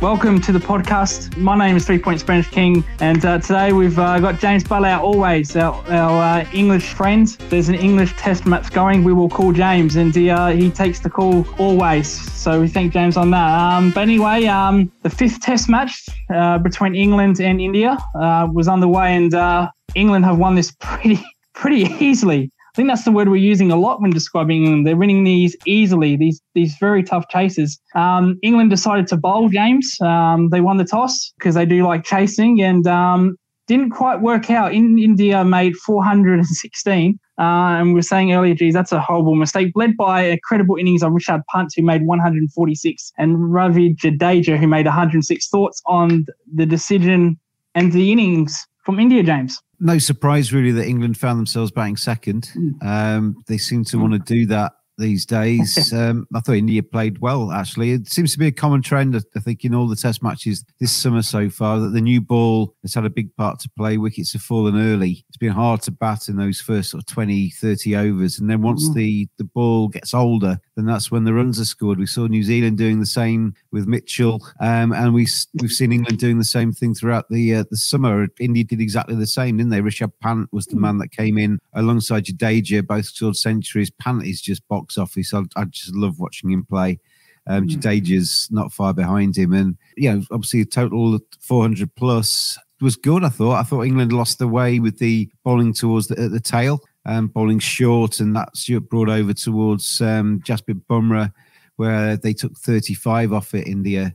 Welcome to the podcast. My name is Three Point Spanish King, and uh, today we've uh, got James Butler, always our, our uh, English friend. There's an English test match going. We will call James, and he, uh, he takes the call always. So we thank James on that. Um, but anyway, um, the fifth test match uh, between England and India uh, was underway, and England have won this pretty pretty easily. I think that's the word we're using a lot when describing England. They're winning these easily, these these very tough chases. Um, England decided to bowl James. Um, they won the toss because they do like chasing and um, didn't quite work out. In, India made 416. Uh, and we were saying earlier, geez, that's a horrible mistake. Led by a credible innings of Rishabh Pant, who made 146, and Ravi Jadeja, who made 106. Thoughts on the decision and the innings from India, James? no surprise really that England found themselves batting second. Um, they seem to want to do that these days. Um, I thought India played well, actually. It seems to be a common trend, I think, in all the test matches this summer so far, that the new ball has had a big part to play. Wickets have fallen early. It's been hard to bat in those first sort of 20, 30 overs. And then once mm-hmm. the, the ball gets older, then that's when the runs are scored. We saw New Zealand doing the same with Mitchell. Um, and we, we've seen England doing the same thing throughout the uh, the summer. India did exactly the same, didn't they? Rishabh Pant was the man that came in alongside Jadeja, both scored centuries. Pant is just box box office. I, I just love watching him play. Um, mm. Jadeja's not far behind him, and you know, obviously, a total 400 plus was good. I thought. I thought England lost the way with the bowling towards the, at the tail, um, bowling short, and that's brought over towards um, Jasprit Bumrah, where they took 35 off it. India.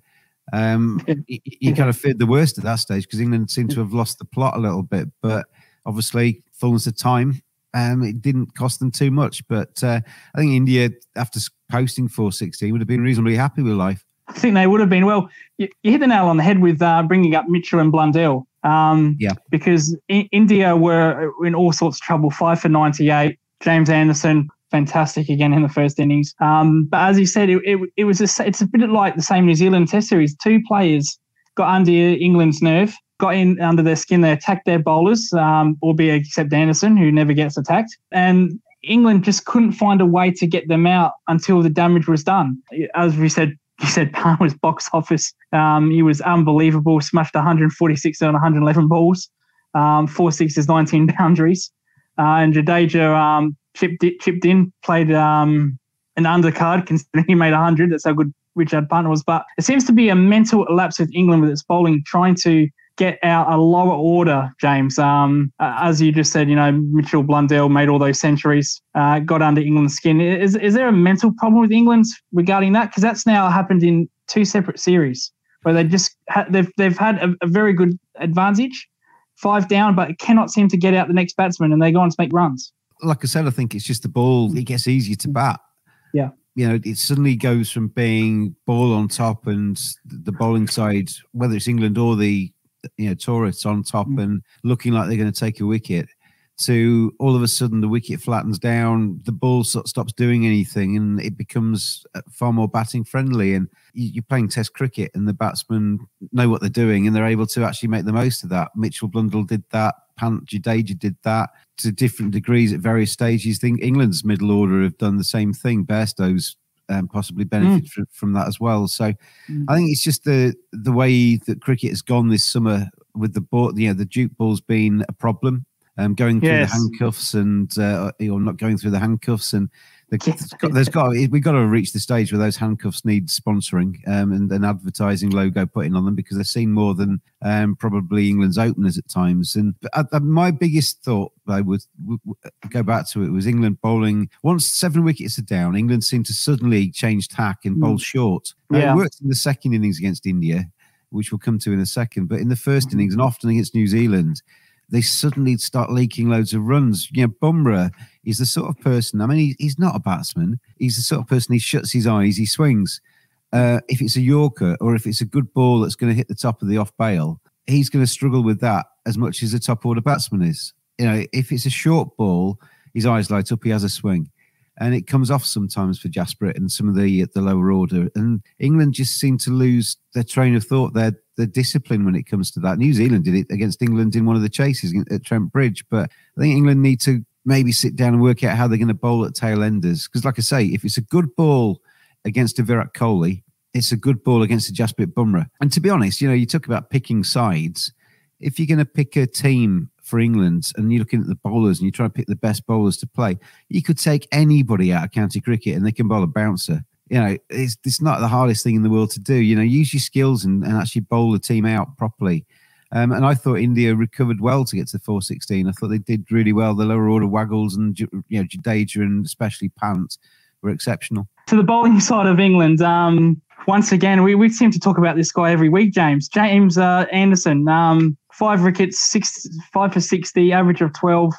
Um, you, you kind of feared the worst at that stage because England seemed to have lost the plot a little bit, but obviously, fullness of time, um, it didn't cost them too much, but uh, I think India, after posting 416, would have been reasonably happy with life. I think they would have been. Well, you, you hit the nail on the head with uh, bringing up Mitchell and Blundell. Um, yeah. Because I- India were in all sorts of trouble. Five for 98. James Anderson, fantastic again in the first innings. Um, but as you said, it, it, it was a, it's a bit like the same New Zealand Test series. Two players got under England's nerve got in under their skin. They attacked their bowlers, um, albeit except Anderson, who never gets attacked. And England just couldn't find a way to get them out until the damage was done. As we said, you said Pant was box office. Um, he was unbelievable. Smashed 146 on 111 balls, um, four sixes, 19 boundaries. Uh, and Jadeja um, chipped chipped in, played um, an undercard considering he made 100. That's how good Rishabh Pant was. But it seems to be a mental lapse with England with its bowling, trying to get out a lower order, James. Um, as you just said, you know, Mitchell Blundell made all those centuries, uh, got under England's skin. Is, is there a mental problem with England regarding that? Because that's now happened in two separate series. where they just ha- they've they've had a, a, very good advantage, five down, but cannot seem to get out the next batsman, and they go on to make runs. Like I said, I think it's just the ball. It gets easier to bat. Yeah. You know, it suddenly goes from being ball on top and the bowling side, whether it's England or the you know tourists on top mm. and looking like they're going to take a wicket to all of a sudden the wicket flattens down, the ball sort of stops doing anything, and it becomes uh, far more batting friendly. And you're playing Test cricket, and the batsmen know what they're doing, and they're able to actually make the most of that. Mitchell Blundell did that. Pant Jadeja did that to different degrees at various stages. I think England's middle order have done the same thing. Bairstow's um, possibly benefit mm. from, from that as well. So mm. I think it's just the the way that cricket has gone this summer with the ball, you know, the Duke ball's been a problem um, going through yes. the handcuffs and uh, or not going through the handcuffs and the, got, there's got we've got to reach the stage where those handcuffs need sponsoring um, and an advertising logo putting on them because they're seen more than um, probably England's openers at times. And uh, uh, my biggest thought I would go back to it was England bowling once seven wickets are down. England seemed to suddenly change tack and bowl mm. short. Yeah. it worked in the second innings against India, which we'll come to in a second. But in the 1st mm-hmm. innings and often against New Zealand, they suddenly start leaking loads of runs. You know, Bumrah is the sort of person, I mean, he, he's not a batsman. He's the sort of person, he shuts his eyes, he swings. Uh, if it's a Yorker or if it's a good ball that's going to hit the top of the off bail, he's going to struggle with that as much as a top order batsman is. You know, if it's a short ball, his eyes light up, he has a swing. And it comes off sometimes for Jasper and some of the the lower order. And England just seem to lose their train of thought, their the discipline when it comes to that. New Zealand did it against England in one of the chases at Trent Bridge, but I think England need to maybe sit down and work out how they're going to bowl at tail enders. Because, like I say, if it's a good ball against a Virat Kohli, it's a good ball against a Jasprit Bumrah. And to be honest, you know, you talk about picking sides. If you're going to pick a team for England and you're looking at the bowlers and you try to pick the best bowlers to play, you could take anybody out of county cricket and they can bowl a bouncer you know, it's it's not the hardest thing in the world to do. You know, use your skills and, and actually bowl the team out properly. Um, and I thought India recovered well to get to the 416. I thought they did really well. The lower order Waggles and you know Jadeja and especially Pant were exceptional. To the bowling side of England, um, once again, we, we seem to talk about this guy every week, James. James uh, Anderson, um, five wickets, six, five for 60, average of 12,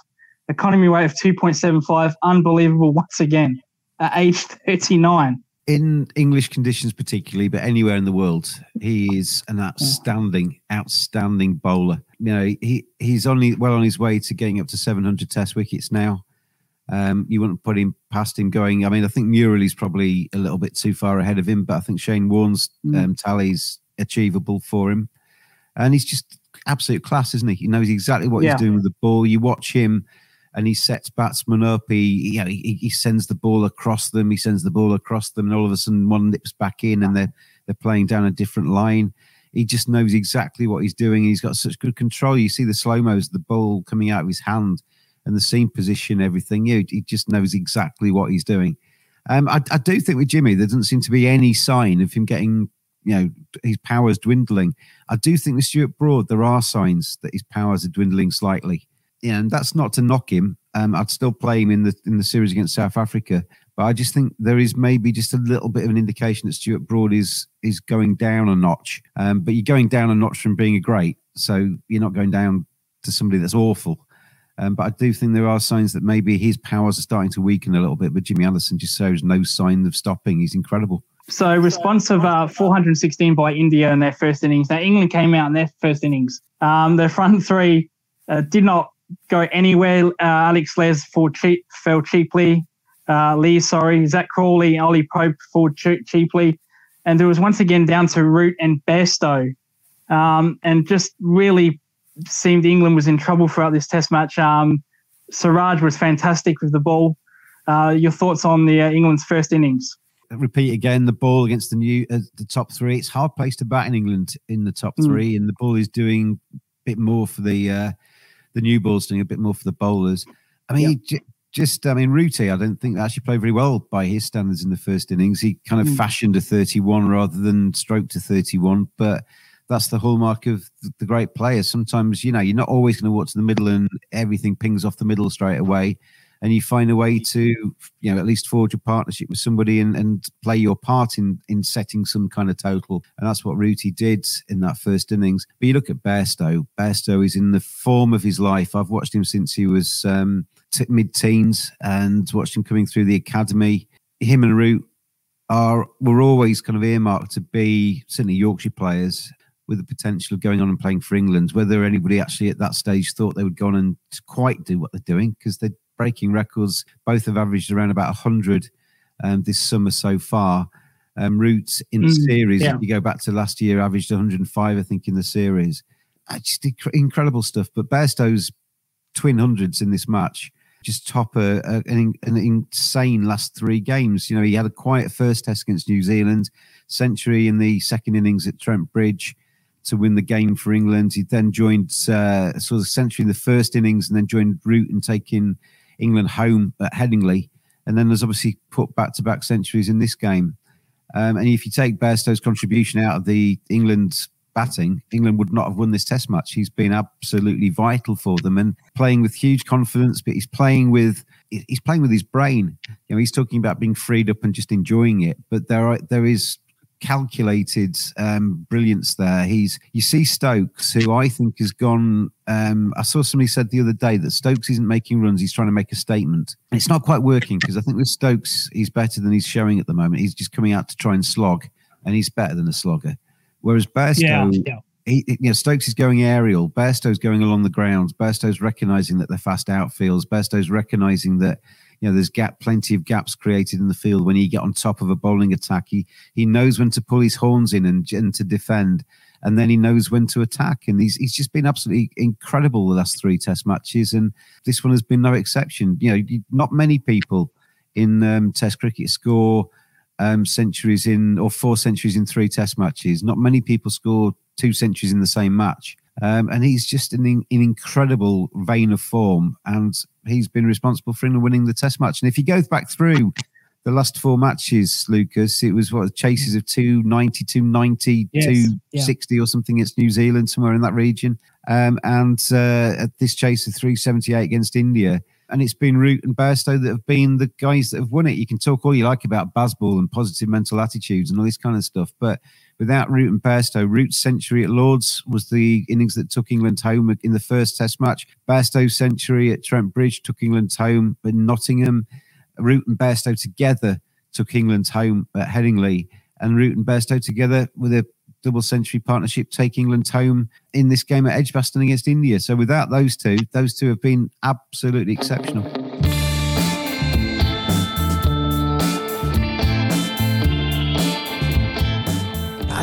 economy rate of 2.75. Unbelievable once again at age 39 in English conditions, particularly, but anywhere in the world, he is an outstanding, outstanding bowler. You know, he he's only well on his way to getting up to 700 Test wickets now. Um, you wouldn't put him past him going. I mean, I think Murali's probably a little bit too far ahead of him, but I think Shane Warne's mm. um, tally's achievable for him. And he's just absolute class, isn't he? He knows exactly what yeah. he's doing with the ball. You watch him and he sets batsmen up. He, you know, he, he sends the ball across them. He sends the ball across them, and all of a sudden one nips back in, and they're they're playing down a different line. He just knows exactly what he's doing. He's got such good control. You see the slow mos, the ball coming out of his hand, and the seam position, everything. You he just knows exactly what he's doing. Um, I, I do think with Jimmy, there doesn't seem to be any sign of him getting you know his powers dwindling. I do think with Stuart Broad, there are signs that his powers are dwindling slightly yeah, and that's not to knock him. Um, I'd still play him in the in the series against South Africa, but I just think there is maybe just a little bit of an indication that Stuart Broad is is going down a notch. Um, but you're going down a notch from being a great, so you're not going down to somebody that's awful. Um, but I do think there are signs that maybe his powers are starting to weaken a little bit. But Jimmy Anderson just shows no sign of stopping. He's incredible. So responsive uh, 416 by India in their first innings. Now England came out in their first innings. Um, their front three uh, did not go anywhere. Uh, Alex Lees cheap, fell cheaply. Uh, Lee, sorry, Zak Crawley, Ollie Pope for cheaply. And it was once again down to Root and Bairstow. Um, and just really seemed England was in trouble throughout this test match. Um, Siraj was fantastic with the ball. Uh, your thoughts on the uh, England's first innings? Repeat again the ball against the new uh, the top three. It's hard place to bat in England in the top hmm. three, mm. and the ball is doing a bit more for the uh, the new ball's doing a bit more for the bowlers. I mean, j- just I mean, Rooty, I don't think actually played very well by his standards in the first innings. He kind of mm. fashioned a 31 rather than stroke to 31, but that's the hallmark of the great players. Sometimes, you know, you're not always going to walk to the middle and everything pings off the middle straight away. And you find a way to you know at least forge a partnership with somebody and, and play your part in in setting some kind of total. And that's what Rooty did in that first innings. But you look at Bairstow. Bairstow is in the form of his life. I've watched him since he was um, t- mid-teens and watched him coming through the academy. Him and Root are were always kind of earmarked to be certainly Yorkshire players with the potential of going on and playing for England. Whether anybody actually at that stage thought they would go on and quite do what they're doing because they're breaking records. Both have averaged around about 100 um, this summer so far. Um, Roots in the mm, series, yeah. if you go back to last year, averaged 105, I think, in the series. Uh, just inc- incredible stuff. But Bairstow's twin hundreds in this match just top a, a, an, an, insane last three games. You know, he had a quiet first test against New Zealand, century in the second innings at Trent Bridge, to win the game for England. He then joined uh, sort of century in the first innings and then joined Root in taking England home at Headingley. And then there's obviously put back to back centuries in this game. Um, and if you take Bairstow's contribution out of the England batting, England would not have won this test match. He's been absolutely vital for them and playing with huge confidence, but he's playing with he's playing with his brain. You know, he's talking about being freed up and just enjoying it. But there are there is calculated um, brilliance there. He's you see Stokes, who I think has gone. Um, I saw somebody said the other day that Stokes isn't making runs; he's trying to make a statement. It's not quite working because I think with Stokes, he's better than he's showing at the moment. He's just coming out to try and slog, and he's better than a slogger. Whereas Bairstow, yeah, yeah. He, you know, Stokes is going aerial. Bairstow's going along the grounds. Bairstow's recognizing that they're fast outfields. Bairstow's recognizing that you know, there's gap, plenty of gaps created in the field when you get on top of a bowling attack. He he knows when to pull his horns in and, and to defend, and then he knows when to attack. And he's he's just been absolutely incredible the last three Test matches, and this one has been no exception. You know, not many people in um, Test cricket score um, centuries in or four centuries in three Test matches. Not many people score two centuries in the same match. Um, and he's just in an incredible vein of form, and he's been responsible for England winning the Test match. And if you go back through the last four matches, Lucas, it was what chases of 290, 290, yes, 260 yeah. or something against New Zealand, somewhere in that region. Um, and uh, this chase of 378 against India. And it's been Root and Bairstow that have been the guys that have won it. You can talk all you like about Bazball and positive mental attitudes and all this kind of stuff, but without Root and Bairstow. Root's century at Lords was the innings that took England home in the first Test match. Bairstow's century at Trent Bridge took England home in Nottingham. Root and Bairstow together took England home at Headingley. And Root and Bairstow together with a double century partnership take England home in this game at Edgbaston against India. So without those two, those two have been absolutely exceptional.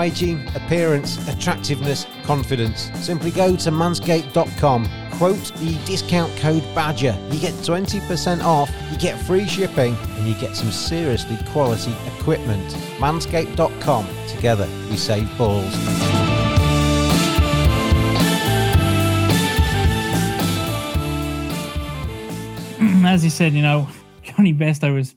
Hygiene, appearance, attractiveness, confidence. Simply go to manscaped.com, quote the discount code BADGER. You get 20% off, you get free shipping, and you get some seriously quality equipment. Manscaped.com. Together, we save balls. As you said, you know, Jonny Bairstow was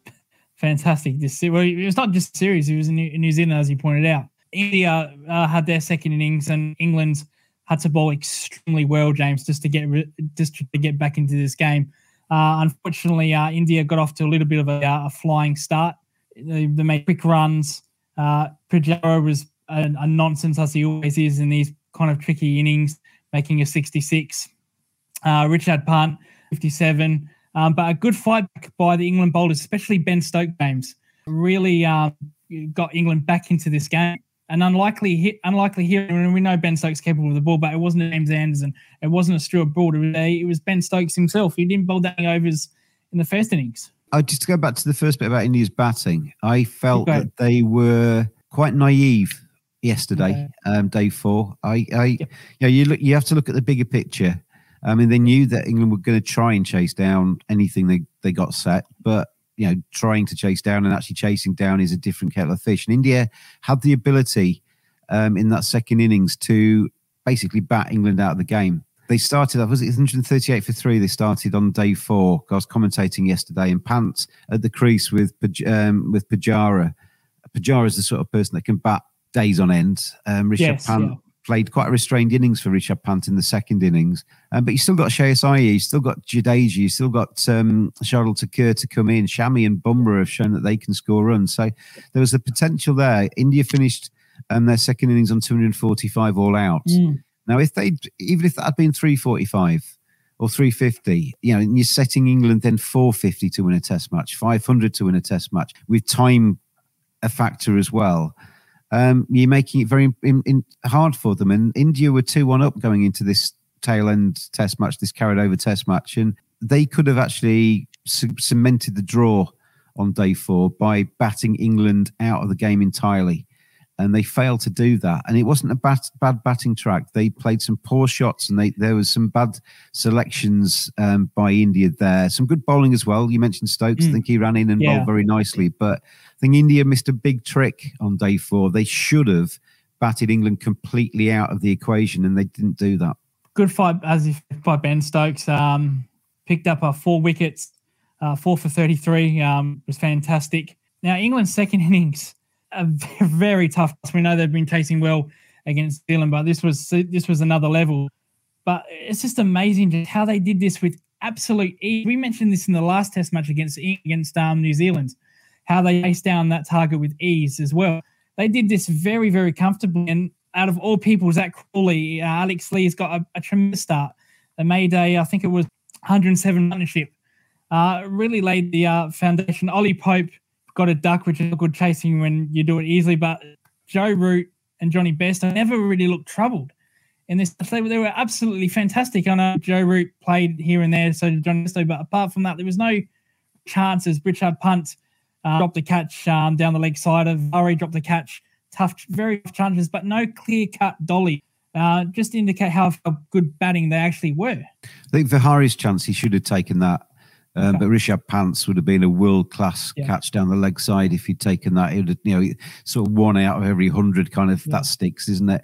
fantastic this Well, it was not just series; it was in New Zealand, as you pointed out. India uh, had their second innings, and England had to bowl extremely well, James, just to get just to get back into this game. Uh, unfortunately, uh, India got off to a little bit of a, uh, a flying start. They, they, made quick runs. Uh, Pujara was a, a, nonsense as he always is in these kind of tricky innings, making a 66. Uh, Rishabh Pant, 57. Um, but a good fight by the England bowlers, especially Ben Stokes, James, really um, got England back into this game an unlikely hit, unlikely hit. And we know Ben Stokes capable of the ball, but it wasn't James Anderson. It wasn't a Stuart Broad. It was, it was Ben Stokes himself. He didn't bowl that many overs in the first innings. I just to go back to the first bit about India's batting. I felt that they were quite naive yesterday, okay. um, day four. I, I, yep. you know, you look, you have to look at the bigger picture. I mean, they knew that England were going to try and chase down anything they, they got set, but you know trying to chase down and actually chasing down is a different kettle of fish. And India had the ability um, in that second innings to basically bat England out of the game. They started, I was it 138 for three? They started on day four. I was commentating yesterday, and Pants at the crease with um, with Pujara. Pujara is the sort of person that can bat days on end. Um, Rishabh Yes, Pant yeah. Played quite a restrained innings for Rishabh Pant in the second innings, um, but you still got Shreyas Iyer, you still got Jadeja, you still got um, Shardul Thakur to come in. Shami and Bumrah have shown that they can score runs, so there was the potential there. India finished um, their second innings on 245 all out. Mm. Now, if they even if that had been 345 or 350, you know, and you're setting England then 450 to win a test match, 500 to win a test match with time a factor as well. Um, you're making it very in, in, hard for them. And India were 2 1 up going into this tail end test match, this carried over test match. And they could have actually c- cemented the draw on day four by batting England out of the game entirely. And they failed to do that. And it wasn't a bat, bad batting track. They played some poor shots and they, there was some bad selections um, by India there. Some good bowling as well. You mentioned Stokes. I Mm. think he ran in and Yeah. bowled very nicely. But think India missed a big trick on day four. They should have batted England completely out of the equation, and they didn't do that. good fight as if by Ben Stokes. Um, picked up uh, four wickets, uh, four for 33. Um, was fantastic. Now England's second innings, a very tough. We know they've been chasing well against Zealand, but this was this was another level. But it's just amazing just how they did this with absolute ease. We mentioned this in the last Test match against against um, New Zealand, how they chased down that target with ease as well. They did this very very comfortably, and out of all people, Zak Crawley, uh, Alex Lees got a, a tremendous start. They made a, I think it was 107 partnership. Uh, really laid the uh, foundation. Ollie Pope got a duck, which is good chasing when you do it easily. But Joe Root and Jonny Bairstow never really looked troubled in this. They were, they were absolutely fantastic. I know Joe Root played here and there, so did Jonny Bairstow. But apart from that, there was no chances. Rishabh Pant uh, dropped the catch um, down the leg side of Murray, dropped the catch. Tough, very tough challenges, but no clear cut dolly. Uh, just to indicate how good batting they actually were. I think Harry's chance, he should have taken that. Um, Okay. But Rishabh Pants would have been a world class Yeah. catch down the leg side if he'd taken that. It would have, you know, sort of one out of every hundred kind of Yeah. that sticks, isn't it?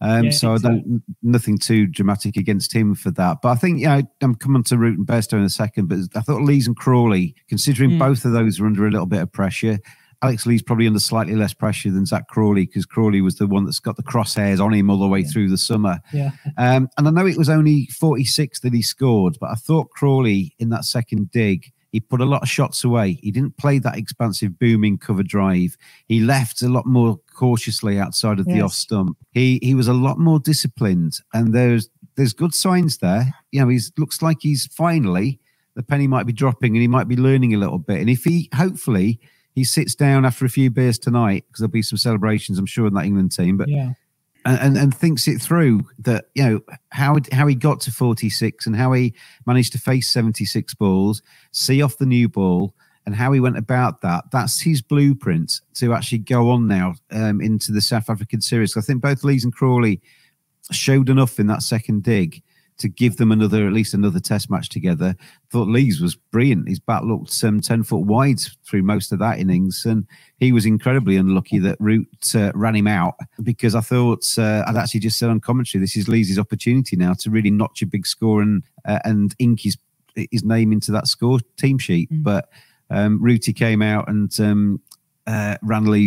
Um, Yeah, so I don't nothing too dramatic against him for that. But I think yeah, I'm coming to Root and Bairstow in a second. But I thought Lees and Crawley, considering Mm. both of those were under a little bit of pressure. Alex Lees probably under slightly less pressure than Zak Crawley because Crawley was the one that's got the crosshairs on him all the way through the summer. Yeah. Um, and I know it was only 46 that he scored, but I thought Crawley in that second dig, he put a lot of shots away. He didn't play that expansive, booming cover drive. He left a lot more cautiously outside of the off stump. He he was a lot more disciplined, and there's there's good signs there. You know, he's looks like he's finally the penny might be dropping, and he might be learning a little bit. And if he hopefully he sits down after a few beers tonight because there'll be some celebrations, I'm sure, in that England team. But Yeah. And, and, thinks it through that you know how how he got to 46 and how he managed to face 76 balls see off the new ball and how he went about that. That's his blueprint to actually go on now um, into the south african series. I think both lees and crawley showed enough in that second dig to give them another at least another test match together thought lees was brilliant his bat looked um, 10 foot wide through most of that innings and he was incredibly unlucky that Root uh, ran him out because I thought uh, I'd actually just said on commentary this is Lee's opportunity now to really notch a big score and uh, and ink his his name into that score team sheet. Mm. But um, Rooty came out and um, uh,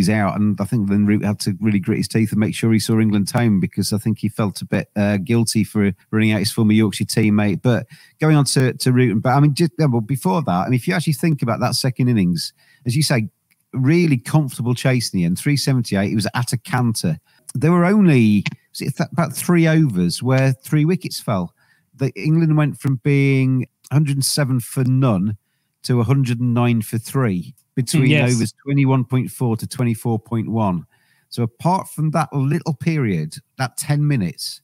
out, and I think then Root had to really grit his teeth and make sure he saw England home because I think he felt a bit uh, guilty for running out his former Yorkshire teammate. But going on to to Root, but I mean, just, well, before that, I mean, if you actually think about that second innings, as you say, really comfortable chase in the end, 378. It was at a canter. There were only th- about three overs where three wickets fell. The, England went from being 107 for none to 109 for three between Yes. overs 21.4 to 24.1. So apart from that little period, that 10 minutes,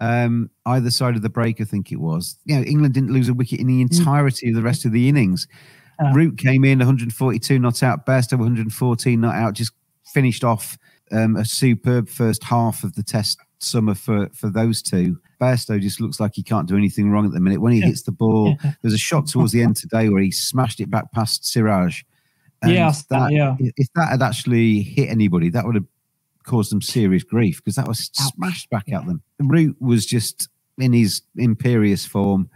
um, either side of the break, I think it was, you know, England didn't lose a wicket in the entirety of the rest of the innings. Ah. Root came in 142 not out, Bairstow 114 not out, just finished off um, a superb first half of the test summer for for those two. Bairstow just looks like he can't do anything wrong at the minute. When he hits the ball, there's a shot towards the end today where he smashed it back past Siraj. And Yeah, that, yeah. If that had actually hit anybody, that would have caused them serious grief because that was smashed back at them. Root was just in his imperious form.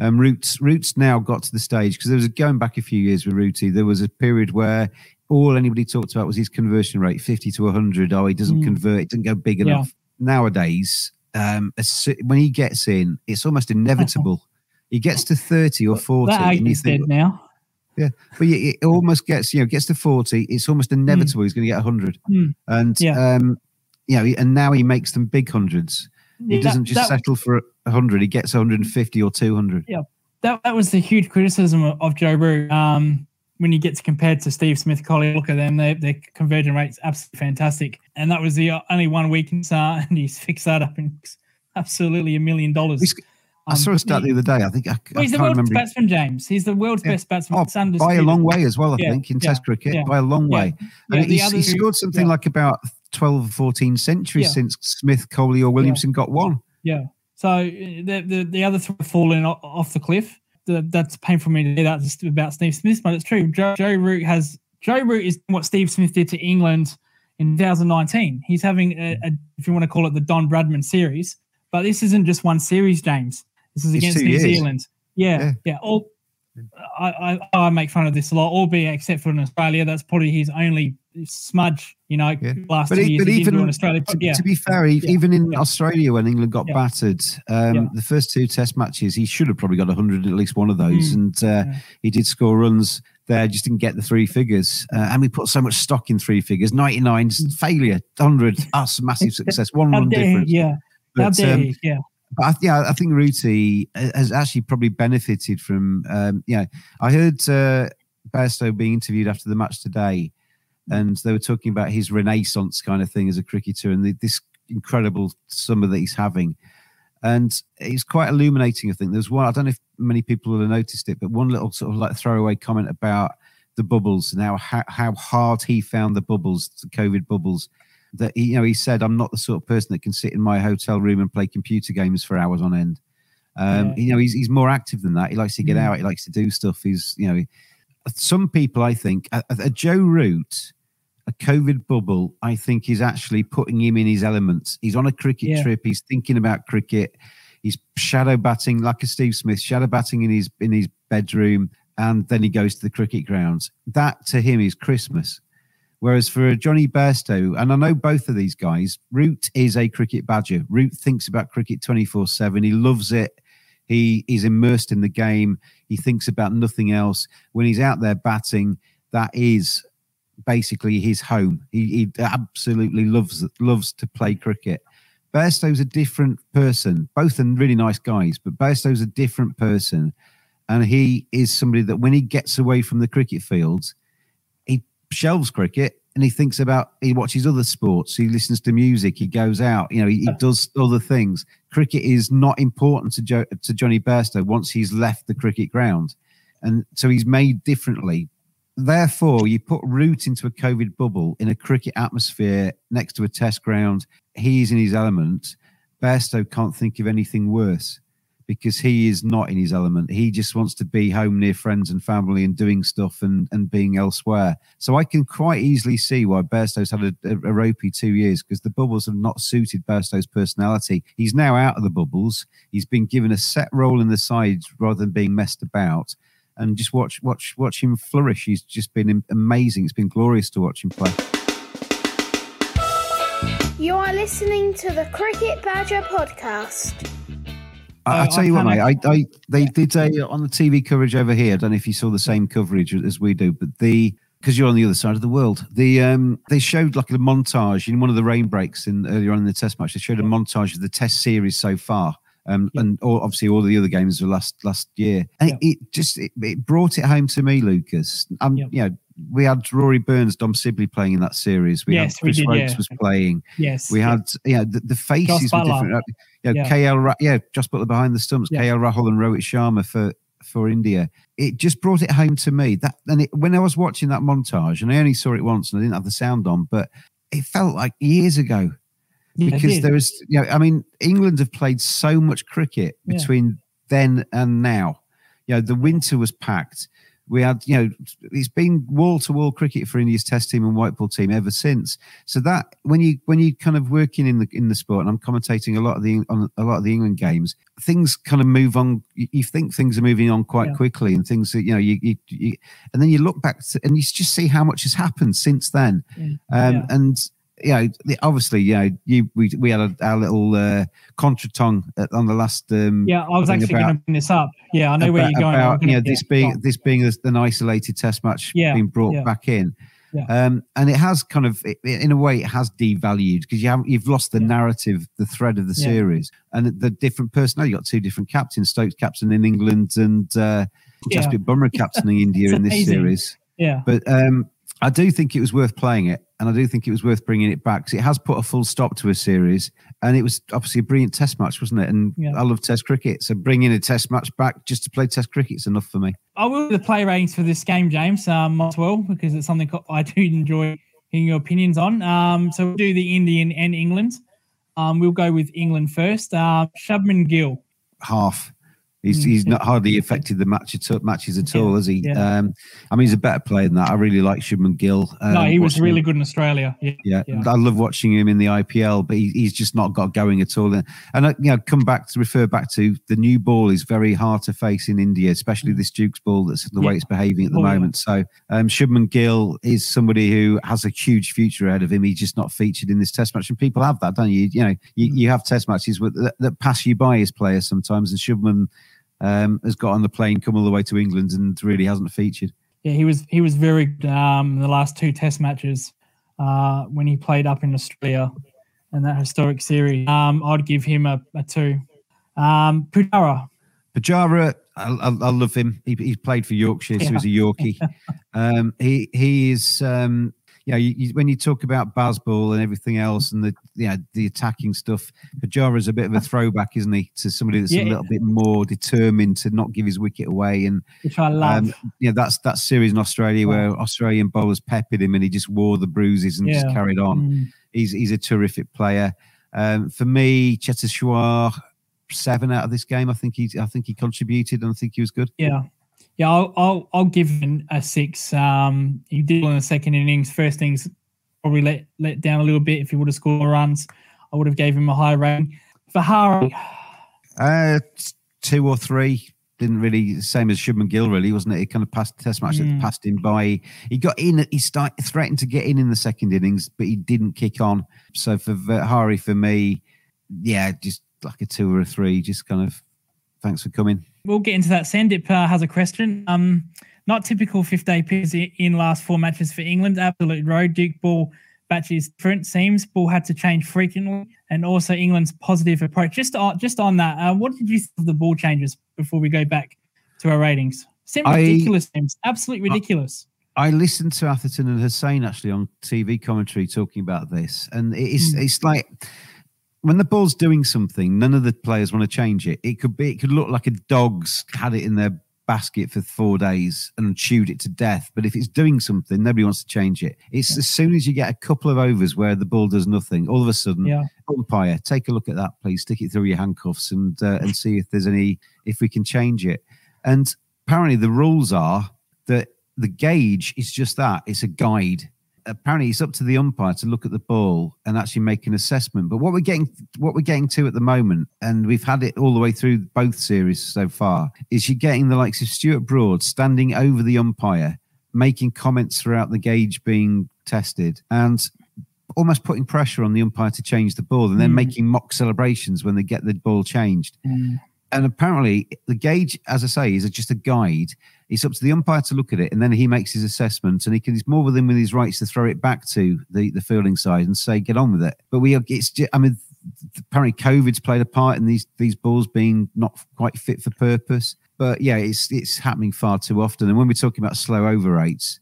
Um, Roots Roots now got to the stage because there was a, going back a few years with Rooty. There was a period where all anybody talked about was his conversion rate, fifty to hundred. Oh, he doesn't Mm. convert; it doesn't go big Yeah. enough. Nowadays, um, as when he gets in, it's almost inevitable. he gets to thirty or forty, That and you think, dead now. yeah, but yeah, it almost gets you know gets to forty. It's almost inevitable he's going to get hundred, Mm. and Yeah. um, you know, and now he makes them big hundreds. He Yeah, doesn't just that- settle for a hundred; he gets one hundred and fifty or two hundred. Yeah, that that was the huge criticism of, of Joe Brew. Um, when he gets compared to Steve Smith, Kohli, look at them; they, their conversion rate's absolutely fantastic, and that was the only one weakness, uh, and he's fixed that up in absolutely a million dollars. I saw a stat the other day. I think I, Well, I he's the can't world's remember. batsman, James. He's the world's Yeah. best batsman. Oh, by a long way as well, I Yeah, think, in yeah, Test cricket, by a long way. I mean, the he scored something like about 12, 14 centuries since Smith, Kohli, or Williamson got one. Yeah. So uh, the the, the other three have fallen off the cliff. That's painful for me to hear that just about Steve Smith, but it's true. Joe, Joe Root has Joe Root is what Steve Smith did to England in 2019. He's having a, a if you want to call it the Don Bradman series, but this isn't just one series, James. This is against New years. Zealand. Yeah, Yeah. yeah. All I, I I make fun of this a lot, albeit except for in Australia. That's probably his only smudge. You know, last But, two years but even in Australia. to, yeah, to be fair, Yeah. even in Australia when England got Yeah. battered, um, Yeah. the first two Test matches, he should have probably got 100 at least one of those, Mm. and uh, he did score runs there, just didn't get the three figures. Uh, and we put so much stock in three figures. 99 's failure, 100 us massive success. One run difference. Yeah. But, um. Yeah. But I, yeah, I think Rooty has actually probably benefited from. Um, yeah, I heard uh, Bairstow being interviewed after the match today, and they were talking about his renaissance kind of thing as a cricketer and the, this incredible summer that he's having. And it's quite illuminating. I think there's one. I don't know if many people will have noticed it, but one little sort of like throwaway comment about the bubbles and how how, how hard he found the bubbles, the COVID bubbles. That he, you know, he said, "I'm not the sort of person that can sit in my hotel room and play computer games for hours on end." Um, Yeah. You know, he's he's more active than that. He likes to get Mm. out. He likes to do stuff. He's you know, some people I think a, a Joe Root, a COVID bubble, I think is actually putting him in his elements. He's on a cricket Yeah. trip. He's thinking about cricket. He's shadow batting like a Steve Smith, shadow batting in his in his bedroom, and then he goes to the cricket grounds. That to him is Christmas. Whereas for Jonny Bairstow, and I know both of these guys, Root is a cricket badger. Root thinks about cricket 24 7. He loves it. He is immersed in the game. He thinks about nothing else. When he's out there batting, that is basically his home. He, he absolutely loves loves to play cricket. Bairstow's a different person. Both are really nice guys, but Bairstow's a different person. And he is somebody that when he gets away from the cricket fields, he shelves cricket and he thinks about he watches other sports he listens to music he goes out you know he, he does other things cricket is not important to jo- to jonny bairstow once he's left the cricket ground and so he's made differently therefore you put root into a covid bubble in a cricket atmosphere next to a test ground he's in his element bairstow can't think of anything worse because he is not in his element. He just wants to be home near friends and family and doing stuff and, and being elsewhere. So I can quite easily see why Bairstow's had a, a, a ropey two years because the bubbles have not suited Bairstow's personality. He's now out of the bubbles. He's been given a set role in the side rather than being messed about. And just watch watch watch him flourish. He's just been amazing. It's been glorious to watch him play. You are listening to the Cricket Badger podcast. I, I tell you what, mate. I, I they did a on the TV coverage over here. I don't know if you saw the same coverage as we do, but the because you're on the other side of the world. The um they showed like a montage in one of the rain breaks in earlier on in the Test match. They showed a montage of the Test series so far. Um, and all, obviously all the other games were last last year, and it, it just it, it brought it home to me, Lucas. Um, you know, we had Rory Burns, Dom Sibley playing in that series. We Yes, had we Chris did, Rhodes yeah. was playing. Yes, we yeah. had yeah the, the faces were different. You know, Yeah. KL, yeah, Jos Buttler behind the stumps, Yeah. KL Rahul and Rohit Sharma for for India. It just brought it home to me that, and it, when I was watching that montage, and I only saw it once and I didn't have the sound on, but it felt like years ago. Yeah, because there is, you know, I mean, England have played so much cricket Yeah. between then and now. You know, the winter was packed. We had, you know, it's been wall to wall cricket for India's Test team and white ball team ever since. So that when you when you kind of working in the in the sport, and I'm commentating a lot of the on a lot of the England games, things kind of move on. You, think things are moving on quite Yeah. quickly, and things that you know, you, you, you and then you look back to, and you just see how much has happened since then. Yeah. Um, Yeah. And you know, obviously, you know, you we we had a, our little uh, contretemps at- on the last. Um, Yeah, I was actually going to bring this up. Yeah, I know where you're going. About, you know, yeah, this being on. this being an isolated test match Yeah, being brought yeah. back in. Yeah. Um, and it has kind of, in a way, it has devalued because you haven't, you've lost the narrative, the thread of the Yeah. series, and the different personnel. You got two different captains: Stokes captain in England and uh, Yeah. Jasprit Bumrah captaining India in this amazing. series. Yeah. But um, I do think it was worth playing it, and I do think it was worth bringing it back because it has put a full stop to a series, and it was obviously a brilliant Test match, wasn't it? And Yeah. I love Test cricket, so bringing a Test match back just to play Test cricket is enough for me. I will do the play ratings for this game, James, um, as well, because it's something I do enjoy hearing your opinions on. Um, so we'll do the Indian and England. Um, we'll go with England first. Uh, Shubman Gill. Half. He's, Mm, he's not hardly affected the match at, matches at all, has he? yeah. Um, I mean, he's a better player than that. I really like Shubman Gill. Um, no, he was really him- good in Australia. Yeah. Yeah, Yeah. I love watching him in the IPL, but he, he's just not got going at all. And, and uh, you know, come back to refer back to the new ball is very hard to face in India, especially this Duke's ball. That's the way it's behaving at the Oh, yeah. moment. So, um, Shubman Gill is somebody who has a huge future ahead of him. He's just not featured in this Test match, and people have that, don't you? You know, you, Mm. you have Test matches with, that, that pass you by as players sometimes, and Shubman um, has got on the plane, come all the way to England, and really hasn't featured. Yeah, he was he was very good um, the last two Test matches uh, when he played up in Australia in that historic series. Um, I'd give him a, a two. Um, Pujara. Pajara, I, I, I love him. He, he played for Yorkshire, so he's a Yorkie. um, he he is, um, you know, you, you, when you talk about Bazball and everything else, and the yeah the attacking stuff, Pujara is a bit of a throwback, isn't he, to somebody that's Yeah. a little bit more determined to not give his wicket away. And Which I love. um, yeah, that's that series in Australia where Australian bowlers peppered him, and he just wore the bruises and just carried on. Mm. He's he's a terrific player. Um, for me, Cheteshwar, seven out of this game. I think he I think he contributed and I think he was good. Yeah. Yeah, I'll, I'll I'll give him a six. Um, he did well in the second innings. First innings probably let let down a little bit. If he would have scored more runs, I would have gave him a high rating. Vihari, Uh, two or three. Didn't really same as Shubman Gill really, wasn't it? He kind of passed test match that Mm. passed him by. He got in. He started threatened to get in in the second innings, but he didn't kick on. So Vihari, for me, yeah, just like a two or a three. Just kind of thanks for coming. We'll get into that. Sandip uh, has a question. Um, not typical fifth day pitches in last four matches for England. Absolute road. Duke ball batches different. Seems ball had to change frequently, and also England's positive approach. Just on just on that, uh, what did you think of the ball changes before we go back to our ratings? Seemed I- ridiculous. Seems absolutely ridiculous. I listened to Atherton and Hussain actually on TV commentary talking about this, and it's Mm. it's like when the ball's doing something, none of the players want to change it. It could be it could look like a dog's had it in their basket for four days and chewed it to death. But if it's doing something, nobody wants to change it. It's as soon as you get a couple of overs where the ball does nothing, all of a sudden, Yeah. umpire, take a look at that, please. Stick it through your handcuffs and uh, and see if there's any if we can change it. And apparently, the rules are that the gauge is just that it's a guide apparently it's up to the umpire to look at the ball and actually make an assessment. But what we're getting what we're getting to at the moment and we've had it all the way through both series so far is you're getting the likes of stuart broad standing over the umpire making comments throughout the gauge being tested and almost putting pressure on the umpire to change the ball and then Mm. making mock celebrations when they get the ball changed and apparently the gauge, as I say, is just a guide. It's up to the umpire to look at it, and then he makes his assessment, and he can. He's more within with his rights to throw it back to the the fielding side and say, "Get on with it." But we are. It's. I mean, apparently COVID's played a part in these these balls being not quite fit for purpose. But yeah, it's it's happening far too often. And when we're talking about slow over rates,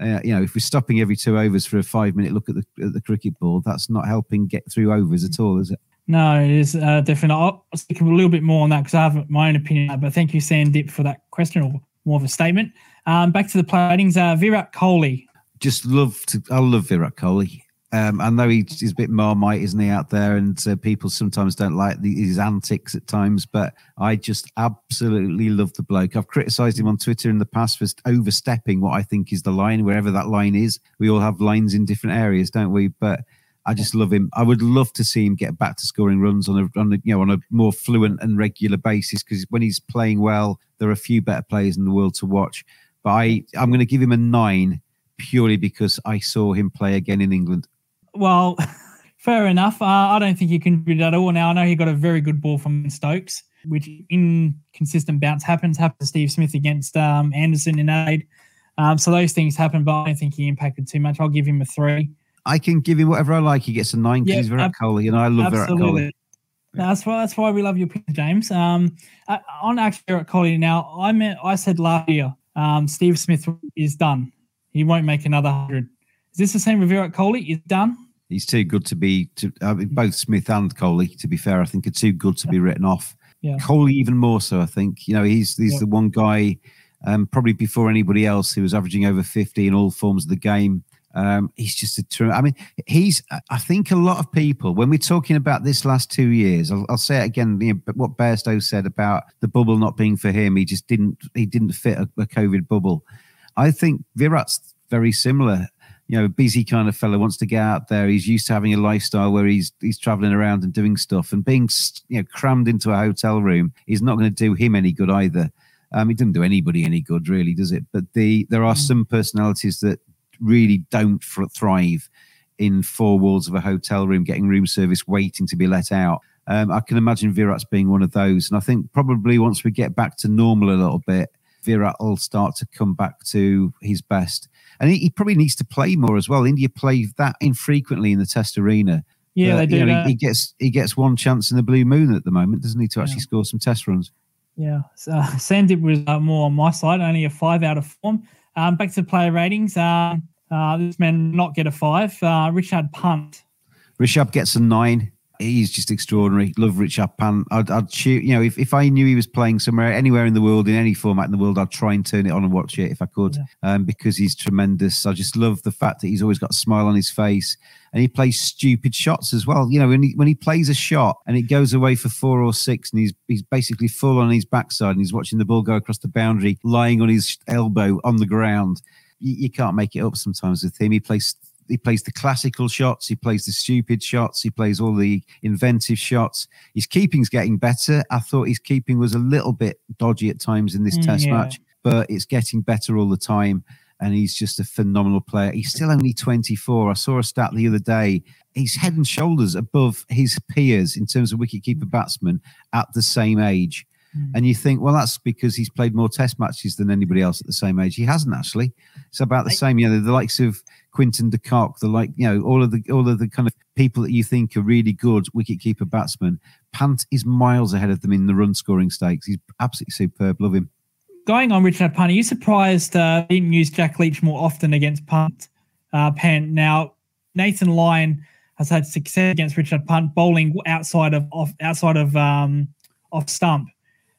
uh, you know, if we're stopping every two overs for a five minute look at the at the cricket ball, that's not helping get through overs at all, is it? No, it is uh, different. I'll speak a little bit more on that because I have my own opinion. But thank you, Sandip, for that question or more of a statement. Um, back to the play ratings. Uh, Virat Kohli. just love to. I love Virat Kohli. Um, I know he's, he's a bit marmite, isn't he, out there? And uh, people sometimes don't like the, his antics at times, but I just absolutely love the bloke. I've criticised him on Twitter in the past for overstepping what I think is the line, wherever that line is. We all have lines in different areas, don't we? But I just love him. I would love to see him get back to scoring runs on a, on a you know on a more fluent and regular basis because when he's playing well, there are a few better players in the world to watch. But I I'm going to give him a nine purely because I saw him play again in England well, fair enough. Uh, I don't think he contributed at all. Now I know he got a very good ball from Stokes, which inconsistent bounce happens. Happened to Steve Smith against um, Anderson in aid. Um, so those things happen, but I don't think he impacted too much. I'll give him a three. I can give him whatever I like. He gets a nine because he's Virat Kohli, and I love absolutely. Virat Kohli. That's why. That's why we love your pick, James. Um, uh, on actually Virat Kohli. Now, I meant I said last year, um, Steve Smith is done. He won't make another hundred. Is this the same with Virat Kohli? He's done. He's too good to be. To, I mean, both Smith and Kohli, to be fair, I think are too good to be written off. Yeah. Kohli even more so. I think you know he's he's yeah. the one guy, um, probably before anybody else, who was averaging over fifty in all forms of the game. Um, he's just a true. I mean, he's. I think a lot of people, when we're talking about this last two years, I'll, I'll say it again. You know, what Bairstow said about the bubble not being for him, he just didn't. He didn't fit a, a COVID bubble. I think Virat's very similar you know, busy kind of fellow wants to get out there. He's used to having a lifestyle where he's he's traveling around and doing stuff, and being you know crammed into a hotel room is not going to do him any good either. Um, it doesn't do anybody any good, really, does it? But the there are some personalities that really don't thrive in four walls of a hotel room, getting room service, waiting to be let out. Um, I can imagine Virat's being one of those, and I think probably once we get back to normal a little bit, Virat will start to come back to his best and he, he, probably needs to play more as well. India play that infrequently in the Test arena. Yeah, they do. You know, he, he, gets he gets one chance in the blue moon at the moment, doesn't he, to actually yeah. score some Test runs? Yeah, so, Sandeep was uh, more on my side, only a five out of form. Um, back to player ratings. Um, uh, this man not get a five. Uh, Rishabh Pant. Rishabh gets a nine he's just extraordinary. Love Rishabh Pant. I'd, I'd shoot, you know, if, if I knew he was playing somewhere, anywhere in the world, in any format in the world, I'd try and turn it on and watch it if I could, yeah. um, because he's tremendous. I just love the fact that he's always got a smile on his face and he plays stupid shots as well. You know, when he, when he plays a shot and it goes away for four or six and he's, he's basically full on his backside and he's watching the ball go across the boundary, lying on his elbow on the ground. You, you can't make it up sometimes with him. He plays he plays the classical shots, he plays the stupid shots, he plays all the inventive shots. His keeping's getting better. I thought his keeping was a little bit dodgy at times in this mm, test yeah. match, but it's getting better all the time. And he's just a phenomenal player. He's still only 24. I saw a stat the other day. He's head and shoulders above his peers in terms of wicketkeeper batsmen at the same age. Mm. And you think, well, that's because he's played more test matches than anybody else at the same age. He hasn't actually. It's about the same. You know, the likes of Quinton de Kock, the like, you know, all of the all of the kind of people that you think are really good wicketkeeper batsmen. Pant is miles ahead of them in the run scoring stakes. He's absolutely superb. Love him. Going on Rishabh Pant, are you surprised uh, didn't use Jack Leach more often against Punt? Uh, Pant. Now, Nathan Lyon has had success against Rishabh Pant bowling outside of off, outside of um, off stump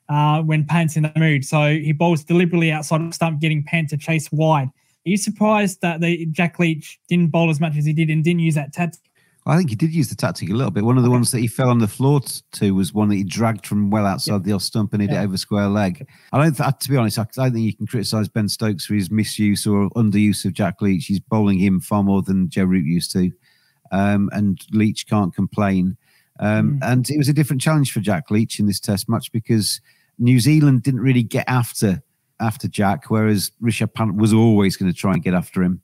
uh, when Pant's in the mood. So he bowls deliberately outside of stump, getting Pant to chase wide. Are you surprised that the Jack Leach didn't bowl as much as he did and didn't use that tactic? I think he did use the tactic a little bit. One of the okay. ones that he fell on the floor to was one that he dragged from well outside yeah. the off stump and hit yeah. it over square leg. I don't, th- to be honest, I, I think you can criticise Ben Stokes for his misuse or underuse of Jack Leach. He's bowling him far more than Joe Root used to, um, and Leach can't complain. Um, mm. And it was a different challenge for Jack Leach in this Test match because New Zealand didn't really get after after Jack, whereas Rishabh Pant was always going to try and get after him.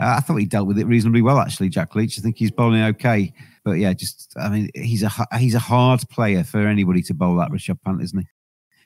Uh, I thought he dealt with it reasonably well, actually. Jack Leach. I think he's bowling okay, but yeah, just I mean, he's a he's a hard player for anybody to bowl at Rishabh Pant, isn't he?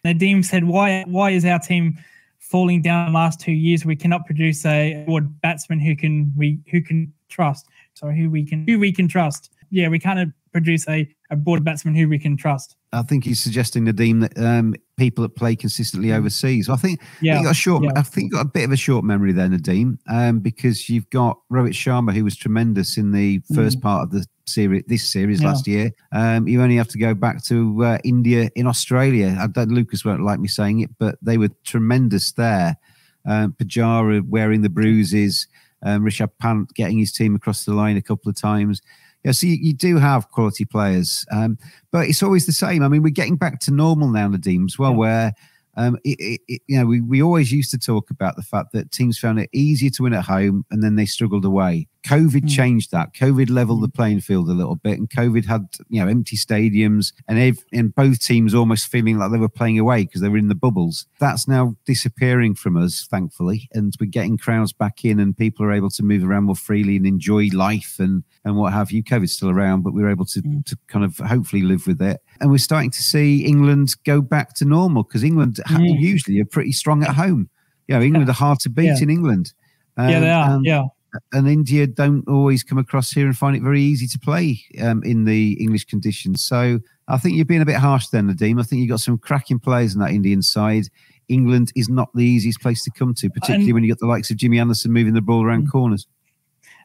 Nadeem said, "Why why is our team falling down the last two years? We cannot produce a good batsman who can we who can trust. Sorry, who we can who we can trust. Yeah, we can't produce a a board batsman who we can trust." I think he's suggesting Nadeem that um, people that play consistently mm. overseas. I think yeah, you got a short. Yeah. I think got a bit of a short memory there, Nadeem, um, because you've got Rohit Sharma, who was tremendous in the first mm. part of the series, this series yeah. last year. Um, you only have to go back to uh, India in Australia. I don't, Lucas won't like me saying it, but they were tremendous there. Um, Pujara wearing the bruises. Um, Rishabh Pant getting his team across the line a couple of times. Yeah, so you, you do have quality players, um, but it's always the same. I mean, we're getting back to normal now, Nadeem, as well, where um, it, it, you know, we, we always used to talk about the fact that teams found it easier to win at home and then they struggled away. COVID mm. changed that. COVID leveled mm. the playing field a little bit, and COVID had you know empty stadiums and ev- and both teams almost feeling like they were playing away because they were in the bubbles. That's now disappearing from us, thankfully, and we're getting crowds back in, and people are able to move around more freely and enjoy life and and what have you. COVID's still around, but we're able to mm. to kind of hopefully live with it. And we're starting to see England go back to normal because England mm. usually are pretty strong at home. You know, England are hard to beat yeah. in England. Um, yeah, they are. yeah and India don't always come across here and find it very easy to play um, in the English conditions. So I think you're being a bit harsh then, Nadeem. I think you've got some cracking players in that Indian side. England is not the easiest place to come to, particularly and, when you've got the likes of Jimmy Anderson moving the ball around mm. corners.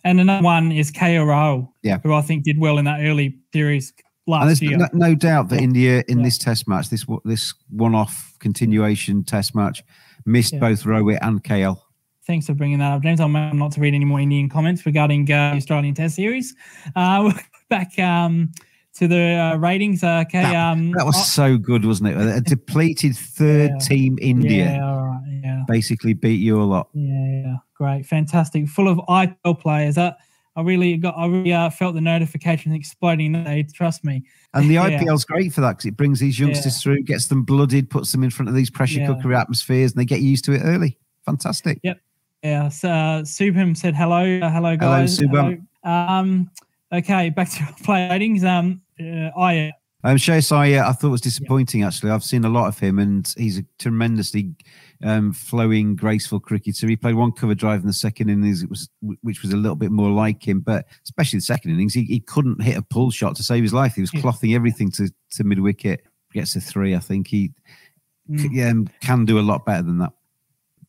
And another one is KL Rahul, yeah. who I think did well in that early series last year. No, no, doubt that India in yeah. this test match, this this one-off continuation test match, missed yeah. both Rohit and KL thanks for bringing that up, James. I'm not to read any more Indian comments regarding uh, Australian Test Series. Uh, back um, to the uh, ratings. Uh, okay, that, um, that was oh, so good, wasn't it? A depleted third yeah, team India. Yeah, yeah. Basically beat you a lot. Yeah, yeah, great, fantastic, full of IPL players. That I really got. I really uh, felt the notification exploding. They trust me. And the yeah. IPL's great for that because it brings these youngsters yeah. through, gets them blooded, puts them in front of these pressure cooker atmospheres, and they get used to it early. Fantastic. Yep. Yeah, so, uh, Subham said hello. Uh, hello, guys. Hello, Subham. Um, okay, back to play ratings. Um, uh, Iyer. Um, Shreyas Iyer, I thought was disappointing. Yeah. Actually, I've seen a lot of him, and he's a tremendously um, flowing, graceful cricketer. He played one cover drive in the second innings, it was which was a little bit more like him, but especially the second innings, he, he couldn't hit a pull shot to save his life. He was yeah. clothing everything to to mid wicket. Gets a three, I think he mm. c- um, can do a lot better than that.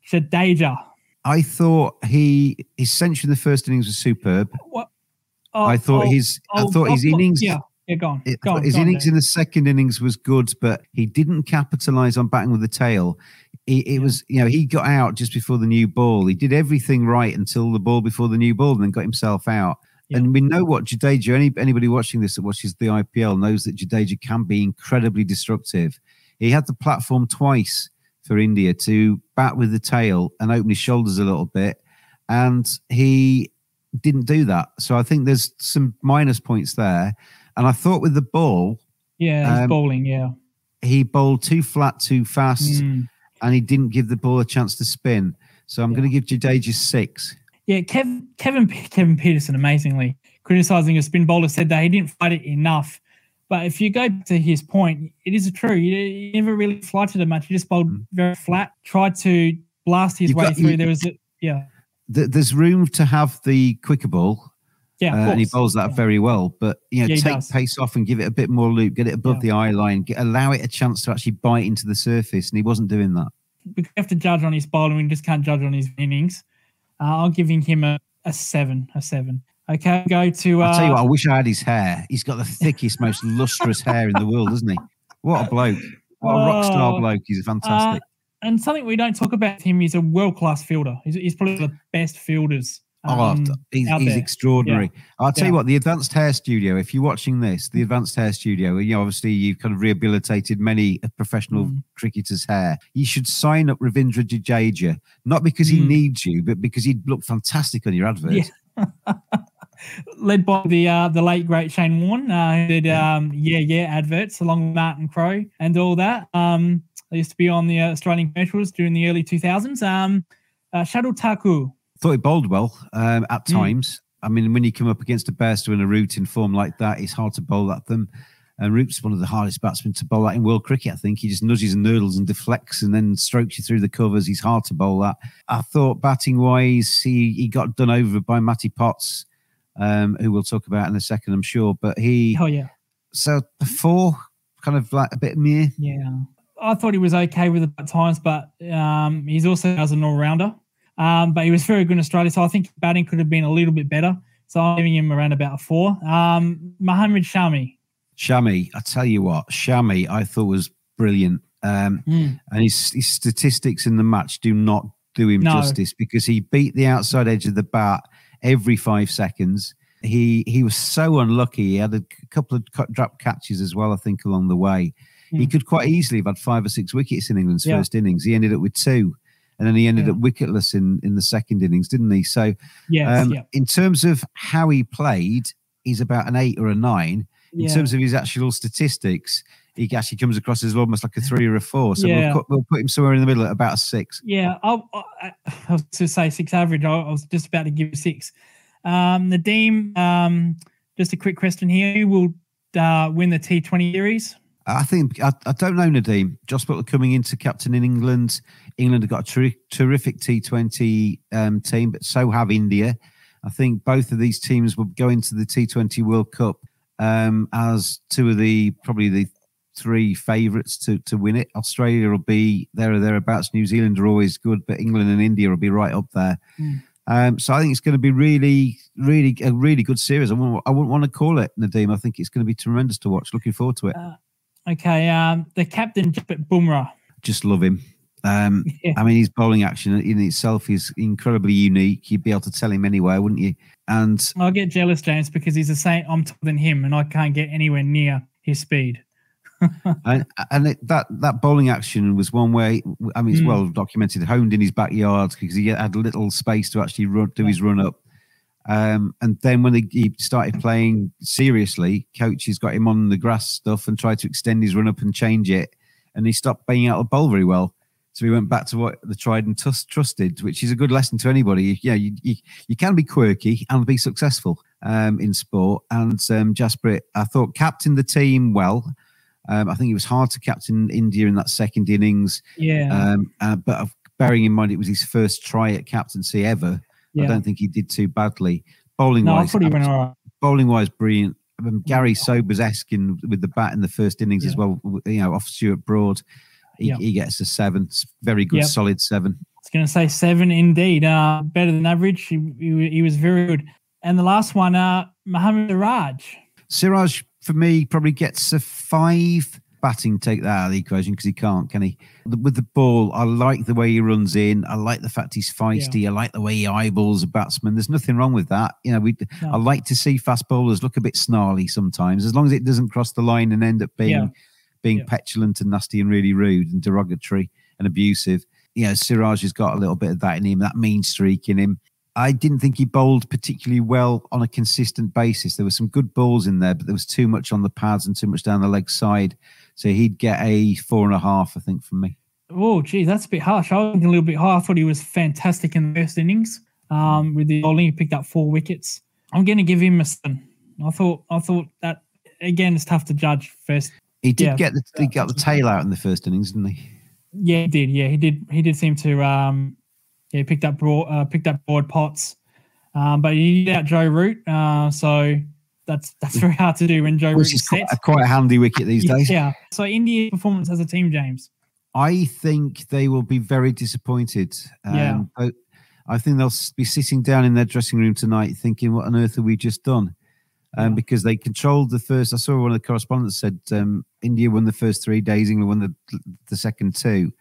Jadeja. I thought he his century in the first innings was superb. What? Oh, I thought oh, his oh, I thought his oh, innings. Yeah. Yeah, go on. Go on his go innings on, in the second innings was good, but he didn't capitalize on batting with the tail. It, it yeah. was, you know, he got out just before the new ball. He did everything right until the ball before the new ball, and then got himself out. Yeah. And we know what Jadeja. Any anybody watching this that watches the IPL knows that Jadeja can be incredibly destructive. He had the platform twice for India to bat with the tail and open his shoulders a little bit. And he didn't do that. So I think there's some minus points there. And I thought with the ball. Yeah, um, bowling, yeah. He bowled too flat, too fast, mm. and he didn't give the ball a chance to spin. So I'm yeah. going to give Jadeja six. Yeah, Kev, Kevin Kevin Pietersen, amazingly criticizing a spin bowler, said that he didn't fight it enough but if you go to his point, it is true. You never really flighted a much. He just bowled mm. very flat, tried to blast his You've way got, through. You, there was, a, yeah. there's room to have the quicker ball. Yeah, uh, and he bowls that yeah. very well. But you know, yeah, take pace off and give it a bit more loop, get it above yeah. the eye line, get, allow it a chance to actually bite into the surface. And he wasn't doing that. We have to judge on his bowling. We just can't judge on his innings. Uh, I'm giving him a, a seven, a seven. Okay, go to. Uh, I'll tell you what, I uh, wish I had his hair. He's got the thickest, most lustrous hair in the world, doesn't he? What a bloke. What a rock star bloke. He's fantastic. Uh, and something we don't talk about him, he's a world class fielder. He's, he's, probably the best fielders. Oh, um, oh, he's, he's extraordinary. Yeah. I'll tell yeah. you what, the Advanced Hair Studio, if you're watching this, the Advanced Hair Studio, you know, obviously you've kind of rehabilitated many professional mm. cricketers' hair. You should sign up Ravindra Jadeja, not because he mm. needs you, but because he'd look fantastic on your advert. Yeah. led by the uh, the late great Shane Warne, uh, who did um, yeah yeah adverts along with Martin Crowe and all that. Um, they used to be on the Australian commercials during the early 2000s. Um, uh, Shardul Thakur. Thought he bowled well um, at mm. times. I mean, when you come up against a Bairstow in a routine form like that, it's hard to bowl at them. And Root's one of the hardest batsmen to bowl at in world cricket. I think he just nudges and noodles and deflects and then strokes you through the covers. He's hard to bowl at. I thought batting wise, he, he got done over by Matty Potts um, who we'll talk about in a second, I'm sure. But he, oh yeah, so before kind of like a bit mere. Yeah, I thought he was okay with it at times, but um, he's also as an all rounder. Um, but he was very good in Australia, so I think batting could have been a little bit better. So I'm giving him around about a four. Um, Mohammad Shami. Shami, I tell you what, Shami, I thought was brilliant. Um, mm. And his, his statistics in the match do not do him No. justice because he beat the outside edge of the bat every five seconds. He he was so unlucky. He had a couple of cut, drop catches as well, I think, along the way. He Mm. could quite easily have had five or six wickets in England's Yeah. first innings. He ended up with two, and then he ended Yeah. up wicketless in in the second innings, didn't he? So, Yes, um, yeah. in terms of how he played, he's about an eight or a nine. In Yeah. terms of his actual statistics, he actually comes across as almost like a three or a four. So Yeah. we'll, put, we'll put him somewhere in the middle at about a six. Yeah, I, I, I was to say six average. I, I was just about to give six. Um, Nadeem, um, just a quick question here: Who will uh, win the T Twenty series? I think I, I don't know Nadeem. Jos Buttler coming into captain in England. England have got a terri- terrific T20 um, team, but so have India. I think both of these teams will go into the T20 World Cup um, as two of the probably the three favourites to to win it. Australia will be there or thereabouts. New Zealand are always good, but England and India will be right up there. Mm. Um, so I think it's going to be really, really a really good series. I wouldn't, I wouldn't want to call it Nadeem. I think it's going to be tremendous to watch. Looking forward to it. Okay, um, the captain Bumrah. just love him. Um, Yeah. I mean, his bowling action in itself is incredibly unique. You'd be able to tell him anywhere, wouldn't you? And I'll get jealous, James, because he's the same. I'm taller than him, and I can't get anywhere near his speed. and, and it, that that bowling action was one way. I mean, it's Mm. well documented, honed in his backyard because he had little space to actually run, do his run up. Um, and then when he, he started playing seriously, coaches got him on the grass stuff and tried to extend his run up and change it, and he stopped banging out the bowl very well. So he went back to what the tried and trusted, which is a good lesson to anybody. Yeah, you, you, you can be quirky and be successful um, in sport. And um, Jasprit, I thought captained the team well. Um, I think it was hard to captain India in that second innings. Yeah. Um, uh, but bearing in mind it was his first try at captaincy ever, I don't think he did too badly. Bowling No, I wise, thought he went all right. bowling wise, brilliant. Um, Gary Sobers esque with the bat in the first innings as well. You know, off Stuart Broad, he, Yeah. he gets a seven. Very good, solid seven. I was going to say seven indeed. Uh, better than average. He, he, he was very good. And the last one, uh, Mohammed Raj. Siraj for me probably gets a five. Batting take that out of the equation because he can't, can he? With the ball, I like the way he runs in. I like the fact he's feisty. I like the way he eyeballs a batsman. There's nothing wrong with that. You know, we. No. I like to see fast bowlers look a bit snarly sometimes, as long as it doesn't cross the line and end up being Yeah. being petulant and nasty and really rude and derogatory and abusive. You know, Siraj has got a little bit of that in him, that mean streak in him. I didn't think he bowled particularly well on a consistent basis. There were some good balls in there, but there was too much on the pads and too much down the leg side. So he'd get a four and a half, I think, from me. Oh, gee, that's a bit harsh. I was thinking a little bit high. I thought he was fantastic in the first innings. Um, with the bowling, he picked up four wickets. I'm going to give him a seven. I thought, I thought that again, it's tough to judge first. He did Yeah. get the he got the tail out in the first innings, didn't he? Yeah, he did. Yeah, he did. He did seem to. Um, yeah, picked up Broad, uh, picked up Broad Potts, um, but he did out Joe Root. Uh, so that's that's very hard to do when Joe Root Which is is quite, quite a handy wicket these yeah, days. yeah. So India performance as a team, James. I think they will be very disappointed. Yeah. but I think they'll be sitting down in their dressing room tonight thinking, what on earth have we just done? Um, Because they controlled the first. I saw one of the correspondents said um, India won the first three days, England won the, the second two.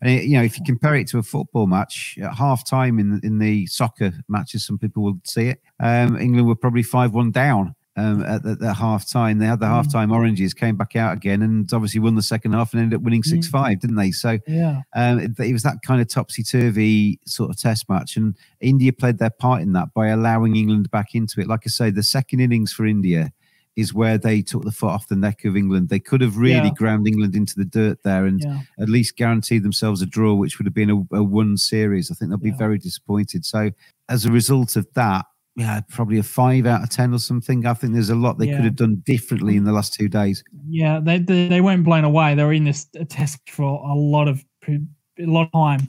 And it, you know, if you compare it to a football match, at half time in in the soccer matches, some people will see it. Um, England were probably five one down um, at the, the half time. They had the Mm. half time oranges, came back out again, and obviously won the second half and ended up winning six five, didn't they? So Yeah. um, it, it was that kind of topsy turvy sort of test match, and India played their part in that by allowing England back into it. Like I say, the second innings for India is where they took the foot off the neck of England. They could have really Yeah. ground England into the dirt there and Yeah. at least guaranteed themselves a draw, which would have been a, a one series. I think they'll be very disappointed. So as a result of that, yeah, probably a five out of ten or something. I think there's a lot they Yeah. could have done differently in the last two days. Yeah, they, they they weren't blown away. They were in this test for a lot of a lot of time.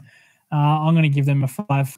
Uh, I'm going to give them a five.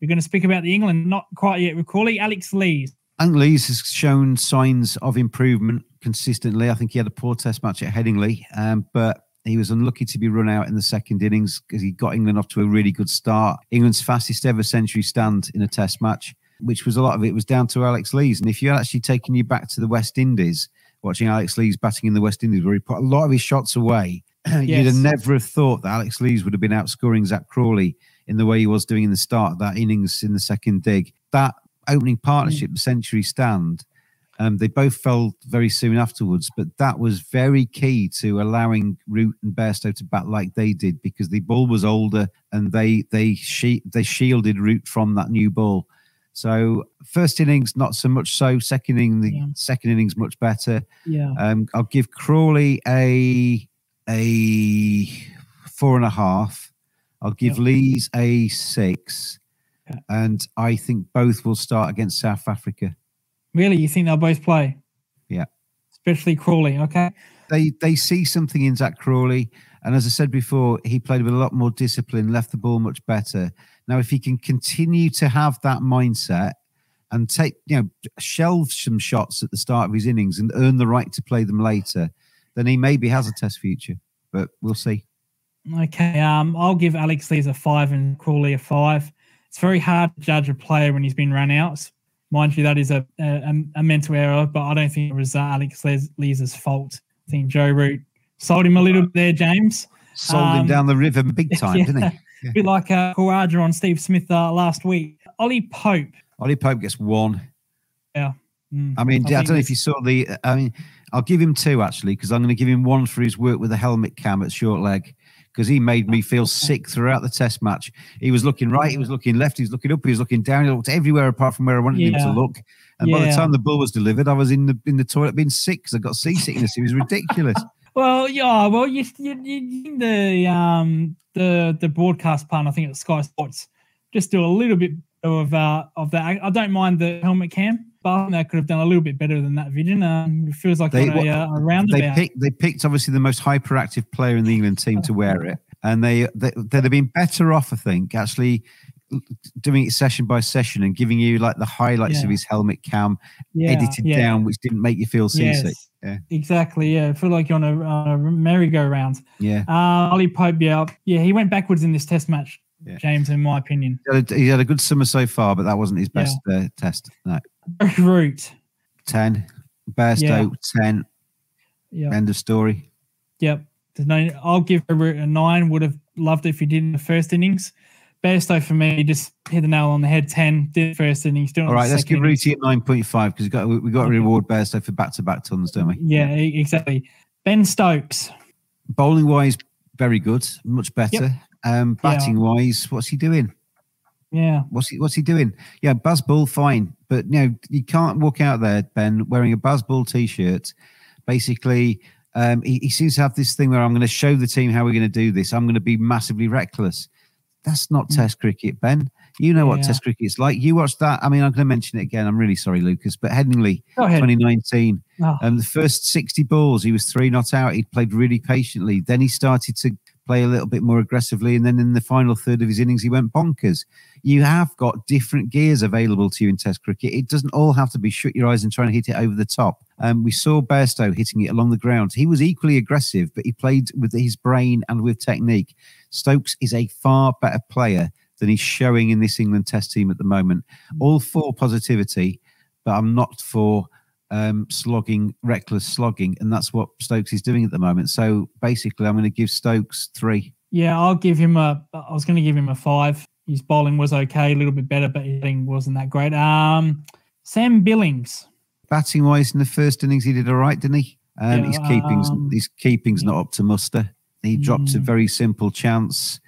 We're going to speak about the England, not quite yet. We're calling Alex Lees. Lees has shown signs of improvement consistently. I think he had a poor test match at Headingley, um, but he was unlucky to be run out in the second innings because he got England off to a really good start. England's fastest ever century stand in a test match, which was a lot of it was down to Alex Lees. And if you had actually taking you back to the West Indies, watching Alex Lees batting in the West Indies, where he put a lot of his shots away, you'd have never have thought that Alex Lees would have been outscoring Zak Crawley in the way he was doing in the start of that innings in the second dig. That opening partnership, the century stand, um, they both fell very soon afterwards, but that was very key to allowing Root and Bairstow to bat like they did because the ball was older and they they she, they shielded Root from that new ball. So first innings not so much so. Second inning, the Yeah. second innings much better. Yeah. Um, I'll give Crawley a a four and a half. I'll give. Lees a six, Okay. and I think both will start against South Africa. Really, you think they'll both play? Yeah. Especially Crawley. Okay. They they see something in Zak Crawley, and as I said before, he played with a lot more discipline, left the ball much better. Now, if he can continue to have that mindset and take you know shelve some shots at the start of his innings and earn the right to play them later, then he maybe has a test future. But we'll see. Okay. Um, I'll give Alex Lees a five and Crawley a five. It's very hard to judge a player when he's been run out. Mind you, that is a a, a mental error, but I don't think it was uh, Alex Lees, fault. I think Joe Root sold him a little bit there, James. Sold him Um, down the river big time, yeah. didn't he? A bit like uh, Khawaja on Steve Smith uh, last week. Ollie Pope. Ollie Pope gets one. Yeah. Mm. I mean, I, think don't know if you saw the. I mean, I'll give him two actually because I'm going to give him one for his work with the helmet cam at short leg because he made me feel sick throughout the test match. He was looking right, he was looking left, he was looking up, he was looking down, he looked everywhere apart from where I wanted him to look. And by the time the ball was delivered, I was in the in the toilet being sick because I got seasickness. It was ridiculous. Well, yeah. Well, you, you, you the um the the broadcast partner, I think it's Sky Sports, just do a little bit of uh of that. I don't mind the helmet cam, I could have done a little bit better than that vision. Um, it feels like They- on a, what- uh, a they roundabout. picked they picked obviously the most hyperactive player in the England team to wear it, and they they they'd have been better off, I think, actually doing it session by session and giving you like the highlights Yeah. of his helmet cam Yeah, edited yeah. down, which didn't make you feel seasick. Yes. Yeah, Exactly. Yeah. I feel like you're on a, on a merry-go-round. yeah. Uh, Ollie Pope, yeah, yeah, he went backwards in this Test match. James, in my opinion. He had, a, he had a good summer so far, but that wasn't his best uh, test. No, Root. ten. Bairstow ten. Yeah. End of story. Yep. There's no. I'll give Root a nine. Would have loved it if he did in the first innings. Bairstow for me, just hit the nail on the head. Ten did the first innings. All right, let's give Rooty at nine point five because we got we got to reward Bairstow for back to back tons, don't we? Yeah, exactly. Ben Stokes. Bowling wise, very good, much better. Um, Yeah. batting wise, what's he doing? Yeah. What's he What's he doing? Yeah, Bazball, fine, but you know you can't walk out there, Ben, wearing a Bazball t-shirt. Basically, um, he, he seems to have this thing where I'm going to show the team how we're going to do this. I'm going to be massively reckless. That's not Test cricket, Ben. You know what. Yeah. Test cricket is like. You watched that. I mean, I'm going to mention it again. I'm really sorry, Lucas, but Headingley, 2019. Oh. Um, the first 60 balls, he was three not out. He played really patiently. Then he started to play a little bit more aggressively. And then in the final third of his innings, he went bonkers. You have got different gears available to you in Test cricket. It doesn't all have to be shut your eyes and try and hit it over the top. Um, we saw Bairstow hitting it along the ground. He was equally aggressive, but he played with his brain and with technique. Stokes is a far better player than he's showing in this England Test team at the moment. All for positivity, but I'm not for um, slogging, reckless slogging, and that's what Stokes is doing at the moment. So basically, I'm going to give Stokes three. Yeah, I'll give him a. I was going to give him a five. His bowling was okay, a little bit better, but his hitting wasn't that great. Um, Sam Billings. Batting wise, in the first innings, he did all right, didn't he? Um, Yeah, his keeping's um, his keeping's not up to muster. He dropped a Mm. very simple chance,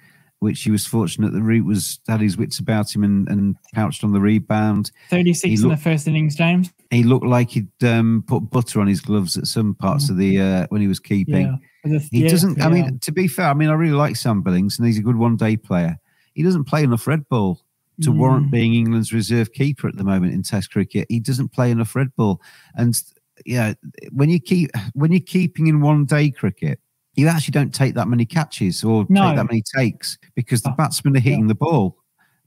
which he was fortunate the root was had his wits about him and, and pounced on the rebound. 36 in the first innings, James. He looked like he'd um, put butter on his gloves at some parts of the uh, when he was keeping. Mm. Yeah. He yeah, doesn't. I mean, to be fair, I mean, I really like Sam Billings, and he's a good one-day player. He doesn't play enough red ball to Mm. warrant being England's reserve keeper at the moment in Test cricket. He doesn't play enough red ball, and yeah, when you keep when you're keeping in one-day cricket, you actually don't take that many catches or No. take that many takes because the Oh, batsmen are hitting the ball.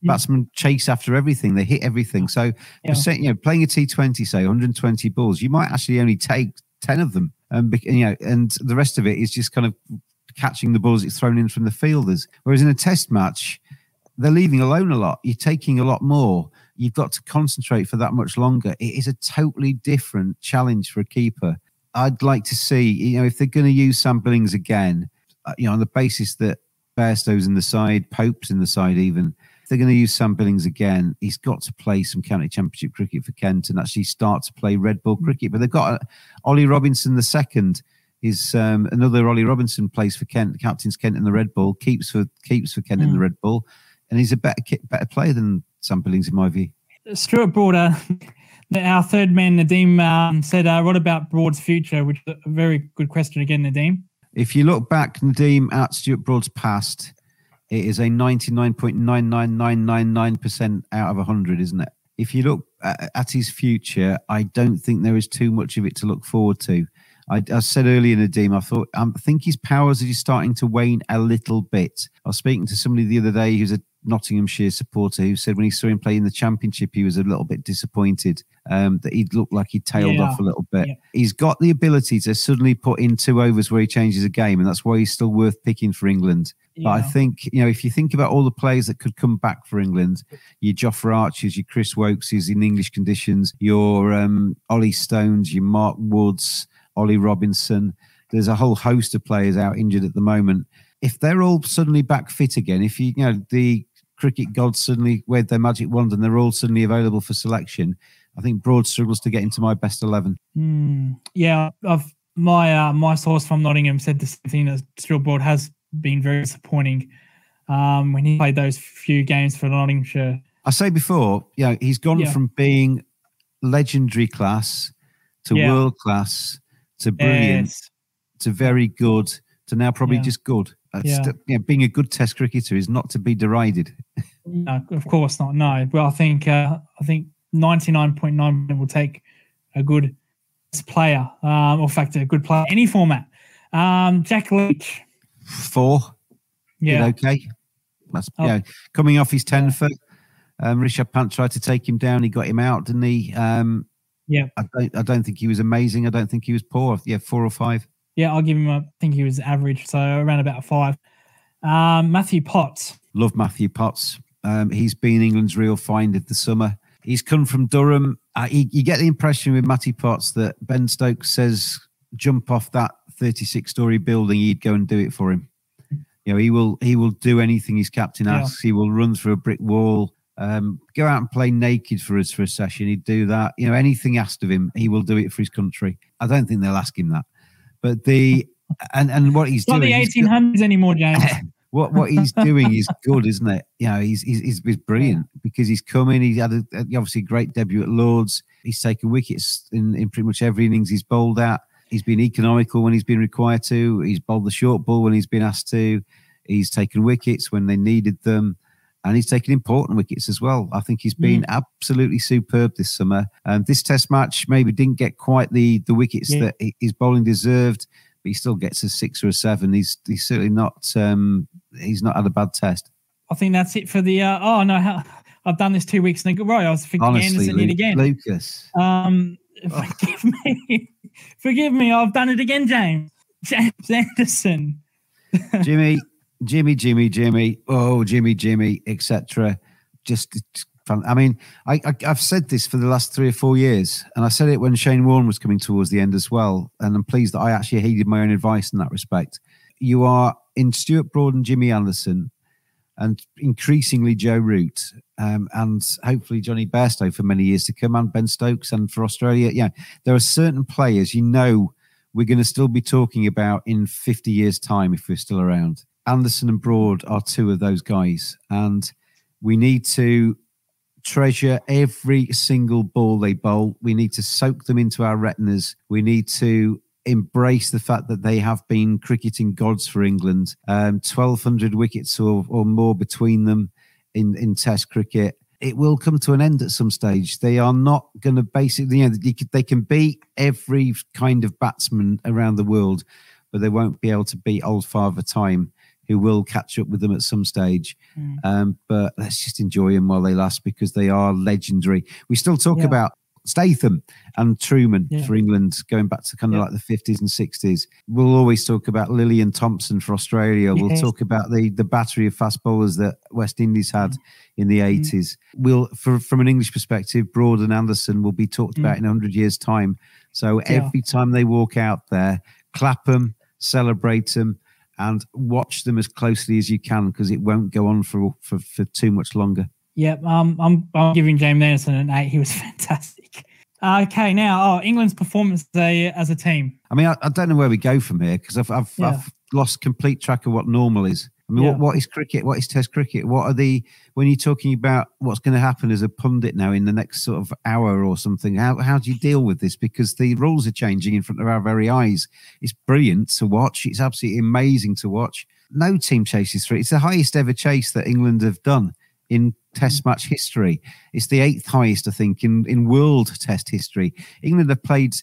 Yeah. Batsmen chase after everything; they hit everything. So, Yeah. percent, you know, playing a T20, say 120 balls, you might actually only take 10 of them, bec- you know, and the rest of it is just kind of catching the balls it's thrown in from the fielders. Whereas in a Test match, they're leaving alone a lot. You're taking a lot more. You've got to concentrate for that much longer. It is a totally different challenge for a keeper. I'd like to see, you know, if they're going to use Sam Billings again, uh, you know, on the basis that Bairstow's in the side, Pope's in the side even. If they're going to use Sam Billings again, he's got to play some county championship cricket for Kent and actually start to play red ball cricket. But they've got uh, Ollie Robinson the second. Is um, another Ollie Robinson plays for Kent, captains Kent in the red ball, keeps for keeps for Kent in the Mm. red ball, and he's a better better player than Sam Billings in my view. Stuart Broad, uh, our third man, Nadeem, um, said, uh, What about Broad's future? Which is a very good question again, Nadeem. If you look back, Nadeem, at Stuart Broad's past, it is a 99.99999% out of 100, isn't it? If you look at, at his future, I don't think there is too much of it to look forward to. I, I said earlier, Nadeem, I thought um, I think his powers are just starting to wane a little bit. I was speaking to somebody the other day who's a Nottinghamshire supporter who said when he saw him play in the Championship, he was a little bit disappointed um, that he'd looked like he tailed Yeah. off a little bit. Yeah. He's got the ability to suddenly put in two overs where he changes a game, and that's why he's still worth picking for England. But I think, you know, if you think about all the players that could come back for England, your Jofra Archers, your Chris Woakeses in English conditions, your um, Ollie Stones, your Mark Woods, Ollie Robinson, there's a whole host of players out injured at the moment. If they're all suddenly back fit again, if you, you know, the cricket gods suddenly wave their magic wand and they're all suddenly available for selection, I think Broad struggles to get into my best 11. Hmm. yeah, I've, my uh, my source from Nottingham said the same thing that Stuart Broad has been very disappointing um, when he played those few games for Nottinghamshire. I say before, know, he's gone Yeah. from being legendary class to Yeah. world class to brilliant Yes. to very good to now probably Yeah. just good. That's Yeah. st- being a good Test cricketer is not to be derided. No, of course not. No, but I think uh, I think ninety nine point nine will take a good player, um, or in fact, a good player any format. Um, Jack Leach, Four, yeah, did okay. That's Oh. yeah, coming off his ten foot. Um, Rishabh Pant tried to take him down. He got him out, didn't he? Um, Yeah. I don't. I don't think he was amazing. I don't think he was poor. Yeah, four or five. Yeah, I'll give him. A, I think he was average, so around about a five. Um, Matthew Potts, Love Matthew Potts. Um, he's been England's real find of the summer. He's come from Durham. Uh, he, you get the impression with Matty Potts that Ben Stokes says jump off that 36 story building, he'd go and do it for him. You know, he will he will do anything his captain Yeah. asks. He will run through a brick wall, um, go out and play naked for us for a session. He'd do that. You know, anything asked of him, he will do it for his country. I don't think they'll ask him that, but the and and what he's not doing, the he's eighteen hundreds anymore, James. what what he's doing is good, isn't it? You know, he's he's, he's, he's brilliant because he's coming. He had a, a- obviously great debut at Lords. He's taken wickets in, in pretty much every innings he's bowled at. He's been economical when he's been required to. He's bowled the short ball when he's been asked to. He's taken wickets when they needed them. And he's taken important wickets as well. I think he's been absolutely superb this summer. Um, this Test match maybe didn't get quite the the wickets Yeah. that his bowling deserved, but he still gets a six or a seven. He's he's certainly not um, he's not had a bad test. I think that's it for the. Uh, oh no, how, I've done this two weeks in a row. I was thinking Honestly, Anderson yet Lu- again. Lucas. Um, forgive me, forgive me. I've done it again, James. James Anderson. Jimmy, Jimmy, Jimmy, Jimmy, oh, Jimmy, Jimmy, etc. Just. I mean, I, I, I've said this for the last three or four years, and I said it when Shane Warne was coming towards the end as well. And I'm pleased that I actually heeded my own advice in that respect. You are in Stuart Broad and Jimmy Anderson, and increasingly Joe Root, um, and hopefully Jonny Bairstow for many years to come, and Ben Stokes, and for Australia. Yeah, there are certain players you know we're going to still be talking about in 50 years' time if we're still around. Anderson and Broad are two of those guys, and we need to treasure every single ball they bowl. We need to soak them into our retinas. We need to embrace the fact that they have been cricketing gods for England. Um, 1,200 wickets or, or more between them in, in Test cricket. It will come to an end at some stage. They are not going to basically, you know, they can, they can beat every kind of batsman around the world, but they won't be able to beat old Father Time, who will catch up with them at some stage. Mm. Um, but let's just enjoy them while they last because they are legendary. We still talk Yeah. about Statham and Trueman Yeah. for England, going back to kind of Yeah. like the 50s and 60s. We'll always talk about Lillee and Thomson for Australia. We'll talk about the the battery of fast bowlers that West Indies had Mm. in the 80s. We'll, for, from an English perspective, Broad and Anderson will be talked about Mm. in 100 years' time. So Yeah. every time they walk out there, clap them, celebrate them, and watch them as closely as you can because it won't go on for, for, for too much longer. Yep, um, I'm I'm giving James Anderson an eight. He was fantastic. Okay, now oh England's performance as a, as a team. I mean, I, I don't know where we go from here because I've I've, Yeah. I've lost complete track of what normal is. I mean, Yeah. what, what is cricket? What is Test cricket? What are the when you're talking about what's going to happen as a pundit now in the next sort of hour or something? How how do you deal with this? Because the rules are changing in front of our very eyes. It's brilliant to watch. It's absolutely amazing to watch. No team chases through. It's the highest ever chase that England have done in Test mm. match history. It's the eighth highest, I think, in in world Test history. England have played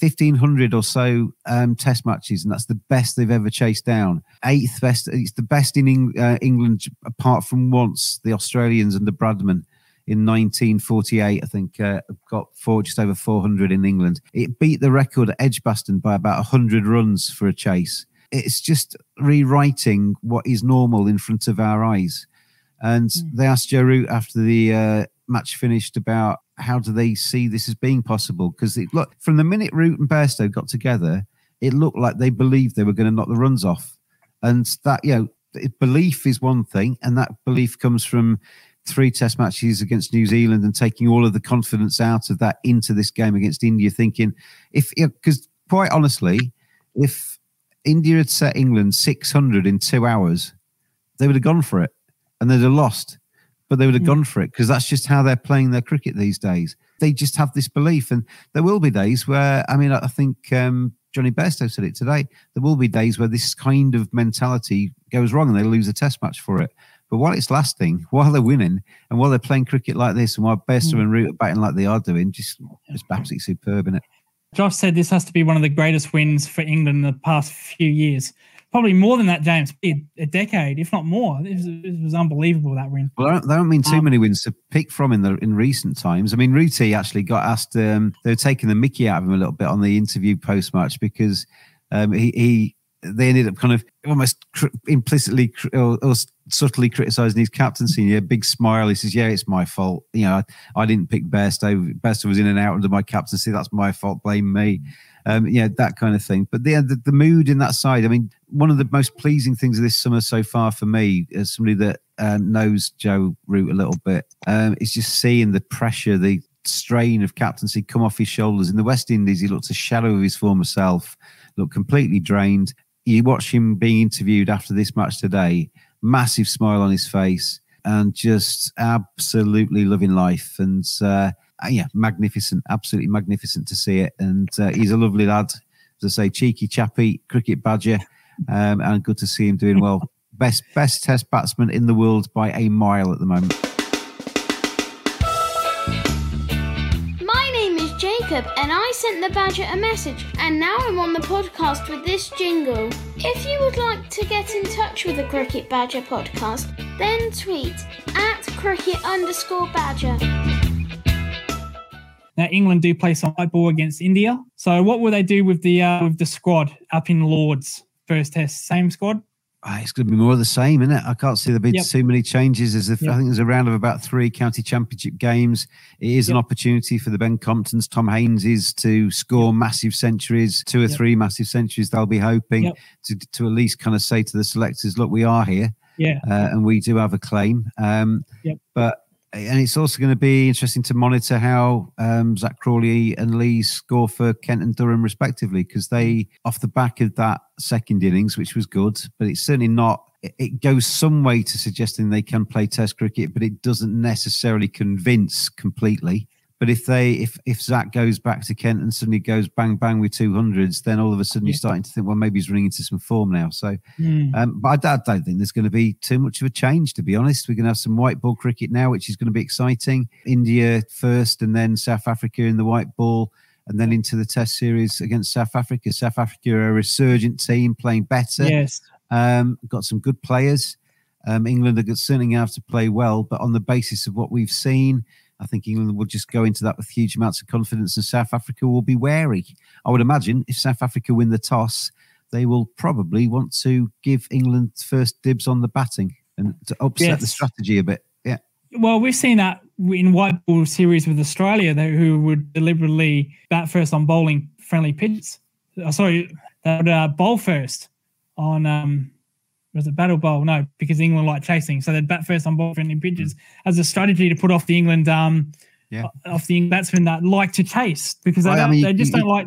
1500 or so um, test matches and that's the best they've ever chased down. Eighth best it's the best in Eng- uh, england apart from once the australians and the bradman in 1948 i think uh, got four just over 400 in england. It beat the record at edgbaston by about 100 runs for a chase. It's just rewriting what is normal in front of our eyes. And they asked Joe Root after the uh, match finished about how do they see this as being possible? Because look, from the minute Root and Bairstow got together, it looked like they believed they were going to knock the runs off. And that, you know, belief is one thing, and that belief comes from three test matches against New Zealand and taking all of the confidence out of that into this game against India, thinking if, because quite honestly, if India had set England 600 in two hours, they would have gone for it and they'd have lost, but they would have gone for it because that's just how they're playing their cricket these days. They just have this belief, and there will be days where I mean, I think um, Jonny Bairstow said it today. There will be days where this kind of mentality goes wrong and they lose a test match for it. But while it's lasting, while they're winning, and while they're playing cricket like this, and while Bairstow and Root are batting like they are doing, just it's absolutely superb, is it? Josh said this has to be one of the greatest wins for England in the past few years. Probably more than that, James. A a decade, if not more. This was, this was unbelievable that win. Well, there don't, mean too many wins to pick from in the in recent times. I mean, Rooty actually got asked. Um, they were taking the Mickey out of him a little bit on the interview post match because um, he, he they ended up kind of almost cr- implicitly cr- or, or subtly criticizing his captaincy. Yeah, big smile. He says, "Yeah, it's my fault. You know, I, I didn't pick Bairstow. Bairstow was in and out under my captaincy. That's my fault. Blame me." Um, yeah, that kind of thing. But the, the the mood in that side. I mean, one of the most pleasing things of this summer so far for me, as somebody that uh, knows Joe Root a little bit, um, is just seeing the pressure, the strain of captaincy come off his shoulders. In the West Indies, he looked a shadow of his former self, looked completely drained. You watch him being interviewed after this match today, massive smile on his face, and just absolutely loving life. And uh, yeah, magnificent, absolutely magnificent to see it. And uh, he's a lovely lad, as I say, cheeky chappy, cricket badger, um, and good to see him doing well. Best best Test batsman in the world by a mile at the moment. My name is Jacob, and I sent the Badger a message, and now I'm on the podcast with this jingle. If you would like to get in touch with the Cricket Badger podcast, then tweet at cricket underscore badger. Now England do play some white ball against India. So what will they do with the uh, with the squad up in Lords first test? Same squad. Ah, it's going to be more of the same, isn't it? I can't see there being Yep. too many changes. As if, Yep. I think there's a round of about three county championship games. It is an opportunity for the Ben Comptons, Tom Haineses to score massive centuries, two or Yep. three massive centuries. They'll be hoping Yep. to, to at least kind of say to the selectors, "Look, we are here, Yeah. uh, and we do have a claim." Um, Yep. But and it's also going to be interesting to monitor how um, Zak Crawley and Lee score for Kent and Durham, respectively, because they, off the back of that second innings, which was good, but it's certainly not. It it goes some way to suggesting they can play Test cricket, but it doesn't necessarily convince completely. But if they, if if Zak goes back to Kent and suddenly goes bang bang with two hundreds, then all of a sudden you're starting to think, well, maybe he's running into some form now. So Mm. um, but I don't, I don't think there's going to be too much of a change, to be honest. We're going to have some white ball cricket now, which is going to be exciting. India first, and then South Africa in the white ball, and then into the Test series against South Africa. South Africa are a resurgent team, playing better. Yes. Um, got some good players. Um, England are certainly going to have to play well, but on the basis of what we've seen, I think England will just go into that with huge amounts of confidence, and South Africa will be wary. I would imagine if South Africa win the toss, they will probably want to give England first dibs on the batting and to upset the strategy a bit. Yeah. Well, we've seen that in white ball series with Australia, they, who would deliberately bat first on bowling friendly pitches. Uh, sorry, they would uh, bowl first on um, was it battle bowl? No, because England like chasing, so they'd bat first on ball friendly pitches as a strategy to put off the England um Yeah. off the England batsmen that like to chase because they, I don't, mean, they just you- don't like.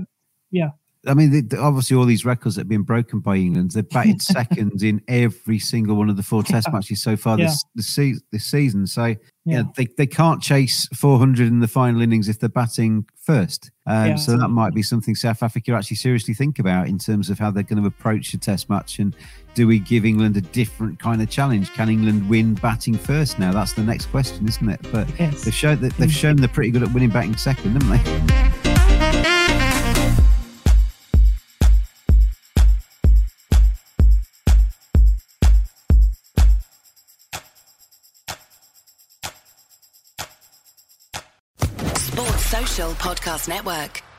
Yeah, I mean, obviously, all these records that have been broken by England, they've batted second in every single one of the four Test matches so far Yeah. this this, this season. So, yeah, Yeah. they, they can't chase 400 in the final innings if they're batting first. Um, Yeah. So that might be something South Africa actually seriously think about in terms of how they're going to approach a Test match. And do we give England a different kind of challenge? Can England win batting first now? That's the next question, isn't it? But Yes. they've shown that they've shown they're pretty good at winning batting second, haven't they? Podcast Network.